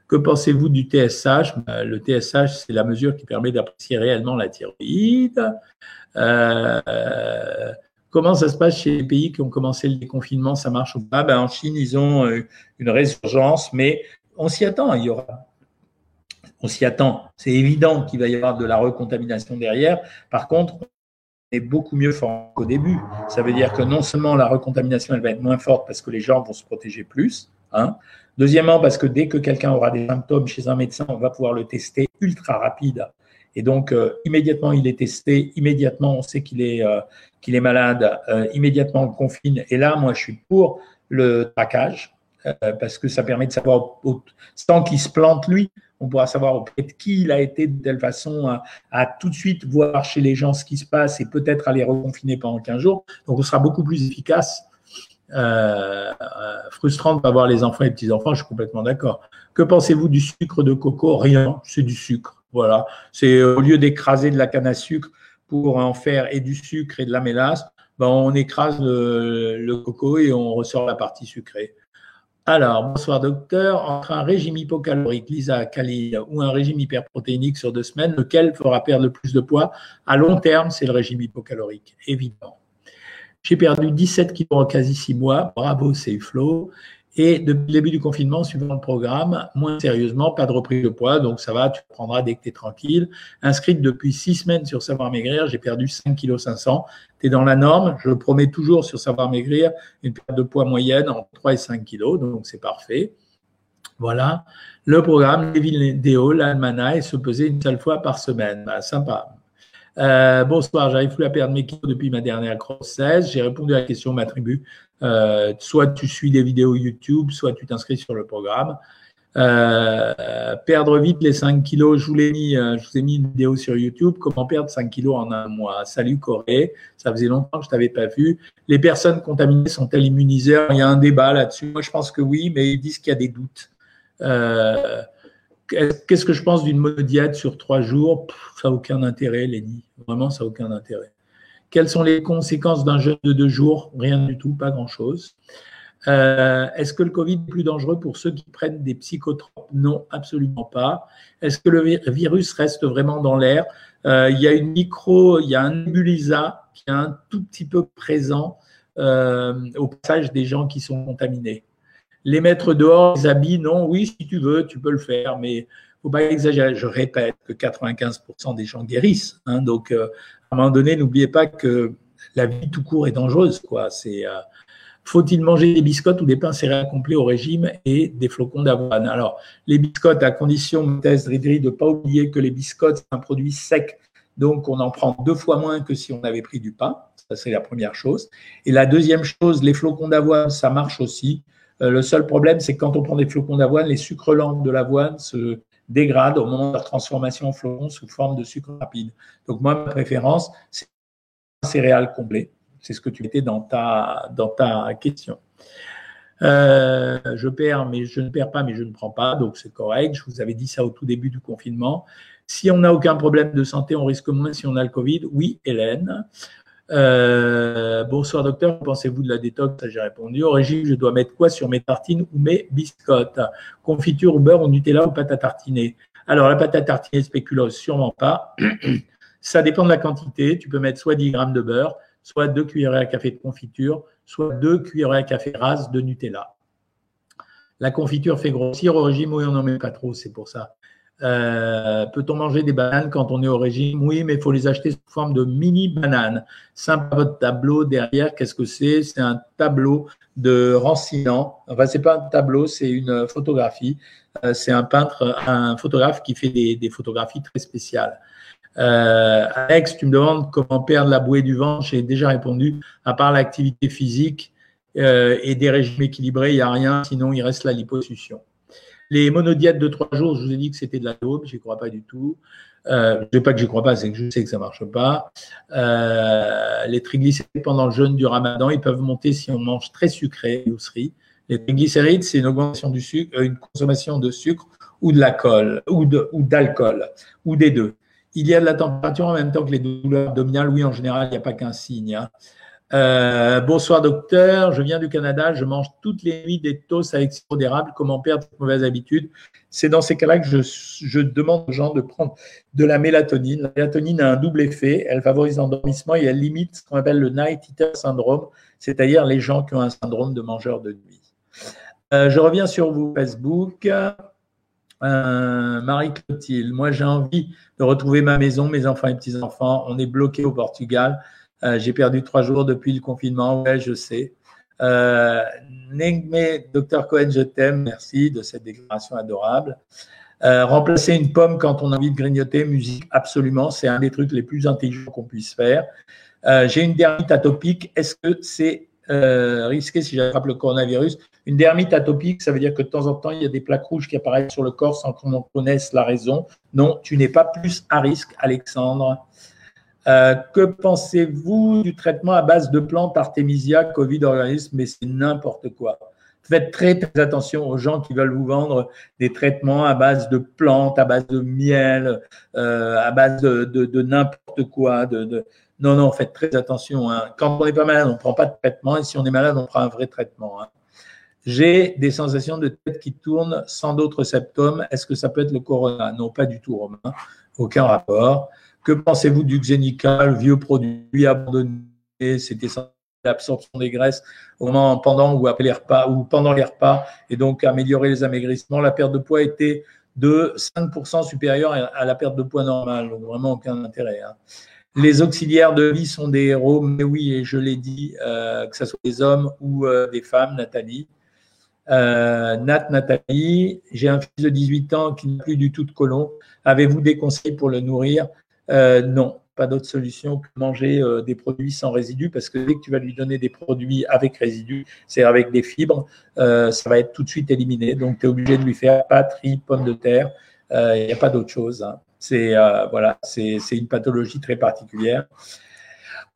Que pensez-vous du TSH ben, Le TSH, c'est la mesure qui permet d'apprécier réellement la thyroïde. Euh, comment ça se passe chez les pays qui ont commencé le déconfinement? Ça marche ou pas? Ben, En Chine, ils ont euh, une résurgence, mais on s'y attend. Il y aura on s'y attend. C'est évident qu'il va y avoir de la recontamination derrière. Par contre, est beaucoup mieux fort qu'au début. Ça veut dire que non seulement la recontamination elle va être moins forte parce que les gens vont se protéger plus. Hein. Deuxièmement, parce que dès que quelqu'un aura des symptômes chez un médecin, on va pouvoir le tester ultra rapide. Et donc, euh, immédiatement, il est testé, immédiatement, on sait qu'il est, euh, est malade, euh, immédiatement, on le confine. Et là, moi, je suis pour le traquage, parce que ça permet de savoir, sans qu'il se plante lui, on pourra savoir auprès de qui il a été de telle façon à, tout de suite voir chez les gens ce qui se passe et peut-être aller reconfiner pendant 15 jours. Donc, on sera beaucoup plus efficace. Euh, euh, frustrant de pas voir les enfants et les petits-enfants, je suis complètement d'accord. Que pensez-vous du sucre de coco? Rien, c'est du sucre. Voilà. C'est au lieu d'écraser de la canne à sucre pour en faire et du sucre et de la mélasse, ben on écrase le coco et on ressort la partie sucrée. Alors, bonsoir docteur. Entre un régime hypocalorique, Lisa Kali, ou un régime hyperprotéinique sur deux semaines, lequel fera perdre le plus de poids À long terme, c'est le régime hypocalorique, évidemment. J'ai perdu 17 kg en quasi six mois. Bravo, c'est Flo. Et depuis le début du confinement, suivant le programme, moins sérieusement, pas de reprise de poids, donc ça va, tu prendras dès que tu es tranquille. Inscrite depuis six semaines sur Savoir Maigrir, j'ai perdu 5 kg 500. Tu es dans la norme, je promets toujours sur Savoir Maigrir, une perte de poids moyenne entre 3 et 5 kg, donc c'est parfait. Voilà. Le programme, les vidéos, l'almanach et se peser une seule fois par semaine. Bah, sympa. Euh, bonsoir, j'arrive plus à perdre mes kilos depuis ma dernière grossesse. J'ai répondu à la question de ma tribu. Euh, soit tu suis des vidéos YouTube, soit tu t'inscris sur le programme. Euh, perdre vite les 5 kilos, je vous, mis, je vous ai mis une vidéo sur YouTube, comment perdre 5 kilos en un mois. Salut Corée, ça faisait longtemps que je t'avais pas vu. Les personnes contaminées sont-elles immunisées Il y a un débat là-dessus. Moi, je pense que oui, mais ils disent qu'il y a des doutes. Euh, Qu'est-ce que je pense d'une monodiète sur trois jours? Ça n'a aucun intérêt, Lenny. Vraiment, ça n'a aucun intérêt. Quelles sont les conséquences d'un jeûne de deux jours? Rien du tout, pas grand-chose. Euh, est-ce que le Covid est plus dangereux pour ceux qui prennent des psychotropes? Non, absolument pas. Est-ce que le virus reste vraiment dans l'air? Euh, Il y a une micro, il y a un nebulisa qui est un tout petit peu présent euh, au passage des gens qui sont contaminés. Les mettre dehors, les habits, non, oui, si tu veux, tu peux le faire, mais pas exagérer. Je répète que 95% des gens guérissent. Hein, donc, euh, à un moment donné, n'oubliez pas que la vie tout court est dangereuse. Euh, faut-il manger des biscottes ou des pains céréales complets au régime et des flocons d'avoine? Alors, les biscottes, à condition, thèse de ne pas oublier que les biscottes, c'est un produit sec. Donc, on en prend deux fois moins que si on avait pris du pain. Ça, c'est la première chose. Et la deuxième chose, les flocons d'avoine, ça marche aussi. Euh, le seul problème, c'est que quand on prend des flocons d'avoine, les sucres lents de l'avoine se dégradent au moment de leur transformation en flocons sous forme de sucre rapide. Donc moi, ma préférence, c'est céréales comblé. C'est ce que tu mettais dans ta, dans ta question. Euh, je perds, mais je ne perds pas, mais je ne prends pas, donc c'est correct. Je vous avais dit ça au tout début du confinement. Si on n'a aucun problème de santé, on risque moins si on a le Covid. Oui, Hélène. Euh, bonsoir docteur, pensez-vous de la détox? J'ai répondu. Au régime, je dois mettre quoi sur mes tartines ou mes biscottes? Confiture ou beurre ou Nutella ou pâte à tartiner? Alors la pâte à tartiner spéculoos, sûrement pas. [CLEARS THROAT] Ça dépend de la quantité. Tu peux mettre soit 10 grammes de beurre, soit 2 cuillerées à café de confiture, soit 2 cuillerées à café rase de Nutella. La confiture fait grossir au régime, oui, on n'en met pas trop, c'est pour ça. Euh, peut-on manger des bananes quand on est au régime? Oui, mais il faut les acheter sous forme de mini bananes. Simple votre tableau derrière, qu'est-ce que c'est? C'est un tableau de Rancinan. Enfin, c'est pas un tableau, c'est une photographie. Euh, c'est un peintre, un photographe qui fait des, des photographies très spéciales. Euh, Alex, tu me demandes comment perdre la bouée du ventre. J'ai déjà répondu. À part l'activité physique euh, et des régimes équilibrés, il n'y a rien. Sinon, il reste la liposuction. Les monodiètes de trois jours, je vous ai dit que c'était de la je n'y crois pas du tout. Euh, je ne pas que je crois pas, c'est que je sais que ça marche pas. Euh, les triglycérides pendant le jeûne du ramadan, ils peuvent monter si on mange très sucré, Les triglycérides, c'est une augmentation du sucre, euh, une consommation de sucre ou de l'alcool, ou d'alcool, ou, ou des deux. Il y a de la température en même temps que les douleurs abdominales. Oui, en général, il n'y a pas qu'un signe. Hein. Euh, bonsoir docteur, je viens du Canada, je mange toutes les nuits des toasts avec sirop d'érable. Comment perdre cette mauvaise habitude? C'est dans ces cas-là que je, demande aux gens de prendre de la mélatonine. La mélatonine a un double effet, elle favorise l'endormissement et elle limite ce qu'on appelle le night eater syndrome, c'est-à-dire les gens qui ont un syndrome de mangeur de nuit. Euh, je reviens sur vous Facebook. Euh, Marie-Clotilde, moi j'ai envie de retrouver ma maison, mes enfants et petits-enfants. On est bloqué au Portugal. Euh, j'ai perdu trois jours depuis le confinement. Ouais, je sais. Euh, docteur Cohen, je t'aime. Merci de cette déclaration adorable. Euh, remplacer une pomme quand on a envie de grignoter, musique, absolument. C'est un des trucs les plus intelligents qu'on puisse faire. Euh, j'ai une dermite atopique. Est-ce que c'est risqué si j'attrape le coronavirus? Une dermite atopique, ça veut dire que de temps en temps, il y a des plaques rouges qui apparaissent sur le corps sans qu'on en connaisse la raison. Non, tu n'es pas plus à risque, Alexandre. Euh, que pensez-vous du traitement à base de plantes Artemisia, Covid, organisme Mais c'est n'importe quoi. Faites très, très attention aux gens qui veulent vous vendre des traitements à base de plantes, à base de miel, euh, à base de, n'importe quoi. Non, non, faites très attention. Hein. Quand on n'est pas malade, on ne prend pas de traitement. Et si on est malade, on prend un vrai traitement. Hein. J'ai des sensations de tête qui tournent sans d'autres symptômes. Est-ce que ça peut être le corona? Non, pas du tout, Romain. Aucun rapport. Que pensez-vous du Xenica, le vieux produit abandonné? C'était l'absorption des graisses au moment pendant ou après les repas ou pendant les repas et donc améliorer les amaigrissements. La perte de poids était de 5% supérieure à la perte de poids normale, donc vraiment aucun intérêt. Hein. Les auxiliaires de vie sont des héros, mais oui, et je l'ai dit, euh, que ce soit des hommes ou euh, des femmes, Nathalie. Euh, Nat, Nathalie, j'ai un fils de 18 ans qui n'a plus du tout de colon. Avez-vous des conseils pour le nourrir? Euh, non, pas d'autre solution que manger euh, des produits sans résidus parce que dès que tu vas lui donner des produits avec résidus, c'est-à-dire avec des fibres, euh, ça va être tout de suite éliminé. Donc, tu es obligé de lui faire pâte, riz, pommes de terre. Il n'y a pas d'autre chose. Hein. C'est une pathologie très particulière.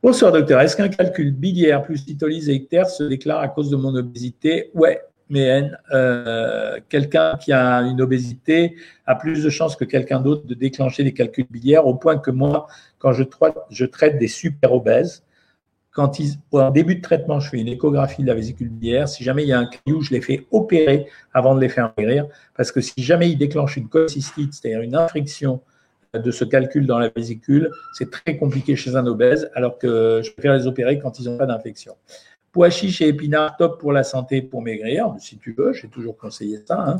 Bonsoir docteur, est-ce qu'un calcul biliaire plus litolyse et se déclare à cause de mon obésité? Ouais, mais euh, quelqu'un qui a une obésité a plus de chances que quelqu'un d'autre de déclencher des calculs biliaires, au point que moi, quand je, traite des super obèses, quand ils, en début de traitement, je fais une échographie de la vésicule biliaire. Si jamais il y a un caillou, je les fais opérer avant de les faire guérir. Parce que si jamais ils déclenchent une cholcystite, c'est-à-dire une infection de ce calcul dans la vésicule, c'est très compliqué chez un obèse, alors que je préfère les opérer quand ils n'ont pas d'infection. Pois chiches et épinards, top pour la santé, pour maigrir, si tu veux, j'ai toujours conseillé ça. Hein.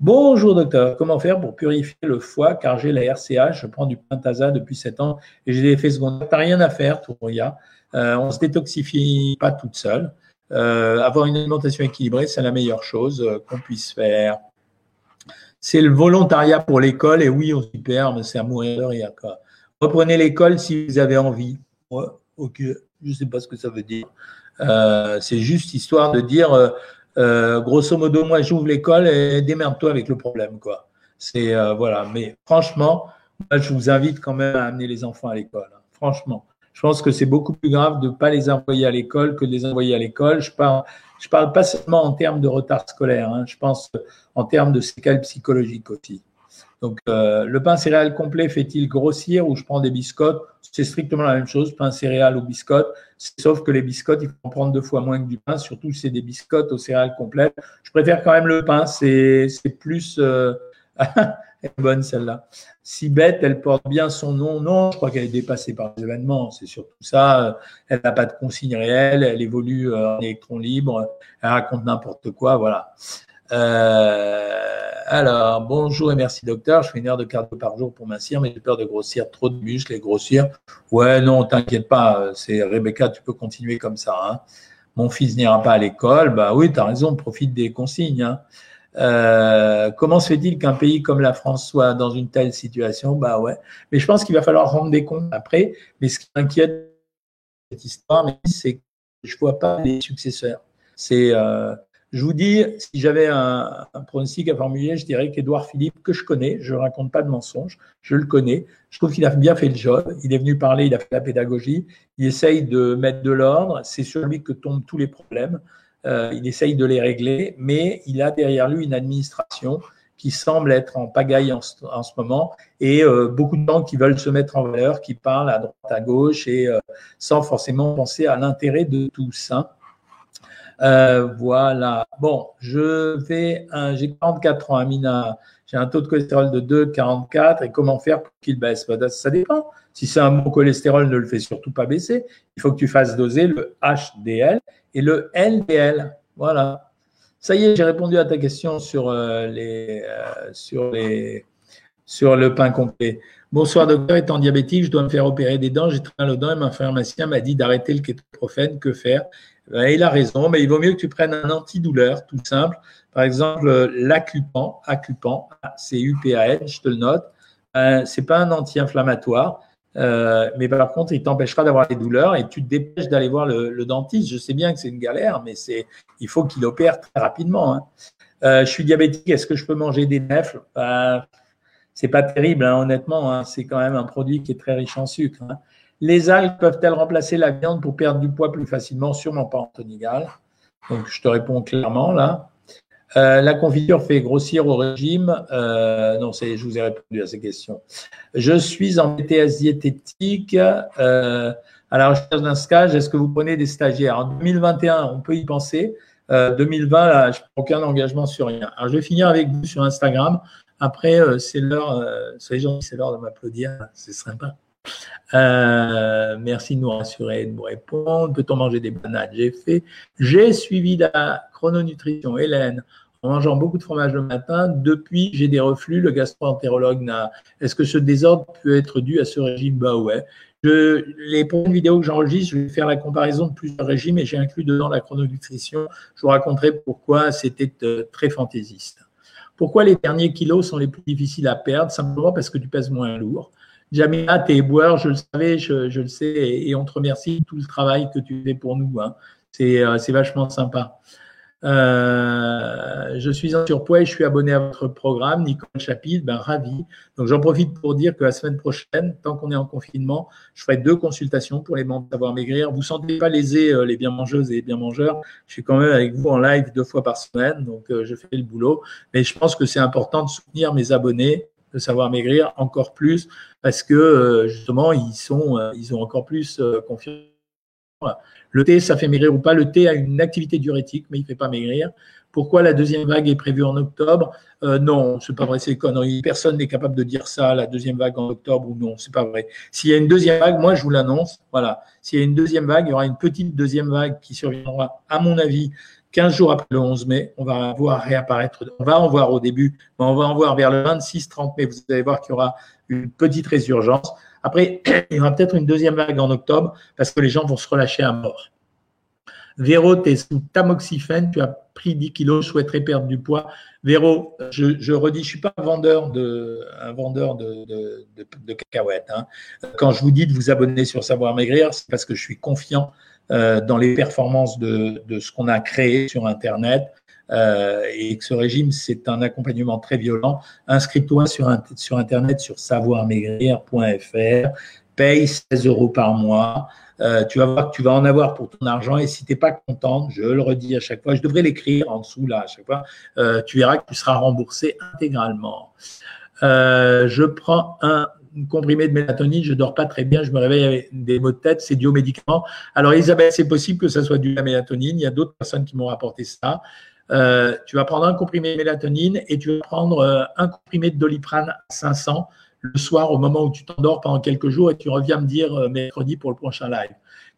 Bonjour docteur, comment faire pour purifier le foie? Car j'ai la RCH, je prends du Pentasa depuis 7 ans et j'ai des effets secondaires. T'as rien à faire, Touria. Euh, on ne se détoxifie pas toute seule. Euh, avoir une alimentation équilibrée, c'est la meilleure chose euh, qu'on puisse faire. C'est le volontariat pour l'école et oui, on s'y perd, mais c'est à mourir de rire. Reprenez l'école si vous avez envie. ok, je ne sais pas ce que ça veut dire. Euh, c'est juste histoire de dire, euh, euh, grosso modo, moi j'ouvre l'école et démerde-toi avec le problème, quoi. C'est voilà. Mais franchement, moi, je vous invite quand même à amener les enfants à l'école. Hein. Franchement, Je pense que c'est beaucoup plus grave de ne pas les envoyer à l'école que de les envoyer à l'école. Je parle, parle pas seulement en termes de retard scolaire, hein, je pense en termes de séquelles psychologiques aussi. Donc, euh, le pain céréal complet fait-il grossir ou je prends des biscottes? C'est strictement la même chose, pain céréal ou biscottes, sauf que les biscottes, il faut en prendre deux fois moins que du pain, surtout si c'est des biscottes aux céréales complètes. Je préfère quand même le pain, c'est plus. Euh... elle [LAUGHS] est bonne celle-là. Si bête, elle porte bien son nom. Non, je crois qu'elle est dépassée par les événements. C'est surtout ça. Elle n'a pas de consigne réelle. Elle évolue euh, en électron libre. Elle raconte n'importe quoi. Voilà. Euh, alors, bonjour et merci docteur. Je fais une heure de cardio par jour pour mincir, mais j'ai peur de grossir trop de muscles et grossir. Ouais, non, t'inquiète pas. C'est Rebecca, tu peux continuer comme ça. Hein. Mon fils n'ira pas à l'école. Bah oui, tu as raison, profite des consignes. Hein. Euh, comment se fait-il qu'un pays comme la France soit dans une telle situation? Bah ouais. Mais je pense qu'il va falloir rendre des comptes après. Mais ce qui m'inquiète cette histoire, c'est que je vois pas les successeurs. C'est euh, je vous dis, si j'avais un, pronostic à formuler, je dirais qu'Edouard Philippe, que je connais, je ne raconte pas de mensonges, je le connais, je trouve qu'il a bien fait le job, il est venu parler, il a fait la pédagogie, il essaye de mettre de l'ordre, c'est sur lui que tombent tous les problèmes, euh, il essaye de les régler, mais il a derrière lui une administration qui semble être en pagaille en, ce moment et euh, beaucoup de gens qui veulent se mettre en valeur, qui parlent à droite, à gauche et euh, sans forcément penser à l'intérêt de tous. Hein. Euh, voilà. Bon, je vais, j'ai 44 ans, Amina. J'ai un taux de cholestérol de 2,44 et comment faire pour qu'il baisse? Bah, Ça dépend. Si c'est un bon cholestérol, ne le fais surtout pas baisser. Il faut que tu fasses doser le HDL et le LDL. Voilà. Ça y est, j'ai répondu à ta question sur, euh, euh, sur le pain complet. Bonsoir docteur, étant diabétique, je dois me faire opérer des dents, j'ai très mal aux dents et ma pharmacien m'a dit d'arrêter le kétoprophène. Que faire? Ben, il a raison, mais il vaut mieux que tu prennes un antidouleur, tout simple. Par exemple, l'acupan, acupan, c'est UPAN, je te le note. Euh, c'est pas un anti-inflammatoire, euh, mais par contre, il t'empêchera d'avoir des douleurs et tu te dépêches d'aller voir le, dentiste. Je sais bien que c'est une galère, mais c'est, il faut qu'il opère très rapidement. Hein. Euh, je suis diabétique, est-ce que je peux manger des nèfles? Ben, C'est pas terrible, hein, honnêtement. Hein. C'est quand même un produit qui est très riche en sucre. Hein. Les algues peuvent-elles remplacer la viande pour perdre du poids plus facilement? Sûrement pas, Anthony Gall. Donc, je te réponds clairement là. Euh, la confiture fait grossir au régime. Euh, non, je vous ai répondu à ces questions. Je suis en BTS diététique euh, à la recherche d'un stage. Est-ce que vous prenez des stagiaires? En 2021, on peut y penser. 2020, là, je n'ai aucun engagement sur rien. Alors, je vais finir avec vous sur Instagram. Après, c'est l'heure, soyez gentils, c'est l'heure de m'applaudir. C'est sympa. Euh, merci de nous rassurer et de nous répondre. Peut-on manger des bananes? J'ai fait. J'ai suivi la chrononutrition, Hélène, en mangeant beaucoup de fromage le matin. Depuis, j'ai des reflux. Le gastro-entérologue n'a. Est-ce que ce désordre peut être dû à ce régime? Bah ouais. Je, les prochaines vidéos que j'enregistre, je vais faire la comparaison de plusieurs régimes et j'ai inclus dedans la chrononutrition. Je vous raconterai pourquoi c'était euh, très fantaisiste. Pourquoi les derniers kilos sont les plus difficiles à perdre? Simplement parce que tu pèses moins lourd. Jamila, t'es éboueur, je le savais, je, le sais, et, on te remercie tout le travail que tu fais pour nous. Hein. Euh, c'est vachement sympa. Euh, je suis en surpoids et je suis abonné à votre programme, Nicole Chapil, ben ravi. Donc j'en profite pour dire que la semaine prochaine, tant qu'on est en confinement, je ferai deux consultations pour les membres Savoir Maigrir. Vous ne sentez pas lésés, euh, les bien mangeuses et les bien mangeurs. Je suis quand même avec vous en live deux fois par semaine, donc je fais le boulot. Mais je pense que c'est important de soutenir mes abonnés de savoir maigrir encore plus parce que euh, justement ils sont euh, ils ont encore plus euh, confiance. Le thé, ça fait maigrir ou pas? Le thé a une activité diurétique, mais il ne fait pas maigrir. Pourquoi la deuxième vague est prévue en octobre? Euh, Non, c'est pas vrai, c'est connerie. Personne n'est capable de dire ça, la deuxième vague en octobre ou non, c'est pas vrai. S'il y a une deuxième vague, moi je vous l'annonce, voilà. S'il y a une deuxième vague, il y aura une petite deuxième vague qui surviendra, à mon avis, 15 jours après le 11 mai, on va voir réapparaître, on va en voir au début, mais on va en voir vers le 26-30 mai. Vous allez voir qu'il y aura une petite résurgence. Après, [CLEARS THROAT] il y aura peut-être une deuxième vague en octobre parce que les gens vont se relâcher à mort. Véro, tu es sous tamoxifène, tu as pris 10 kilos, je souhaiterais perdre du poids. Véro, je, redis, je ne suis pas un vendeur de, un vendeur de, cacahuètes. Hein. Quand je vous dis de vous abonner sur Savoir Maigrir, c'est parce que je suis confiant euh, dans les performances de, de ce qu'on a créé sur Internet. Euh, et que ce régime, c'est un accompagnement très violent. Inscris-toi sur, Internet sur savoirmaigrir.fr. paye 16 euros par mois. Euh, tu vas voir que tu vas en avoir pour ton argent et si tu n'es pas contente, je le redis à chaque fois, je devrais l'écrire en dessous là à chaque fois, euh, tu verras que tu seras remboursé intégralement. Je prends un comprimé de mélatonine, je dors pas très bien, je me réveille avec des maux de tête, c'est dû aux médicaments. Alors Isabelle, c'est possible que ça soit dû à la mélatonine, il y a d'autres personnes qui m'ont rapporté ça. Tu vas prendre un comprimé de mélatonine et tu vas prendre un comprimé de doliprane à 500 le soir au moment où tu t'endors pendant quelques jours et tu reviens me dire euh, mercredi pour le prochain live.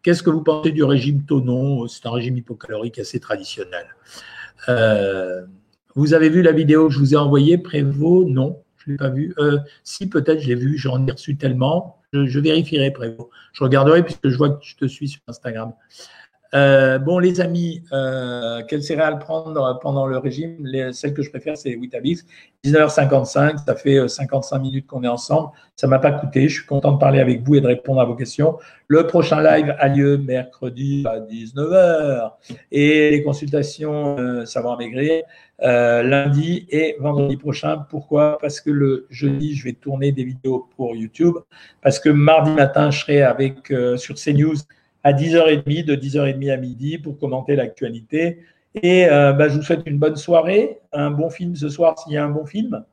Qu'est-ce que vous pensez du régime Tonon? C'est un régime hypocalorique assez traditionnel. Euh, vous avez vu la vidéo que je vous ai envoyée, Prévost? Non, je ne l'ai pas vue. Euh, si, peut-être, je l'ai vue, j'en ai reçu tellement. Je, je, vérifierai, Prévost. Je regarderai puisque je vois que je te suis sur Instagram. Euh, bon, les amis, euh, quelles céréales prendre pendant le régime? Les, Celle que je préfère, c'est les Witabix. 19h55, ça fait 55 euh, minutes qu'on est ensemble. Ça m'a pas coûté. Je suis content de parler avec vous et de répondre à vos questions. Le prochain live a lieu mercredi à 19h. Et les consultations euh, Savoir Maigrir euh, lundi et vendredi prochain. Pourquoi? Parce que le jeudi, je vais tourner des vidéos pour YouTube. Parce que mardi matin, je serai avec sur CNews à 10h30, de 10h30 à midi pour commenter l'actualité. Et euh, bah, je vous souhaite une bonne soirée, un bon film ce soir s'il y a un bon film.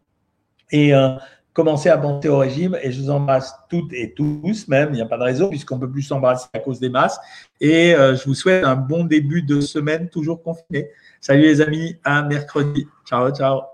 Et euh, commencez à penser au régime. Et je vous embrasse toutes et tous, même, il n'y a pas de raison, puisqu'on ne peut plus s'embrasser à cause des masses. Et euh, je vous souhaite un bon début de semaine, toujours confiné. Salut les amis, à mercredi. Ciao, ciao.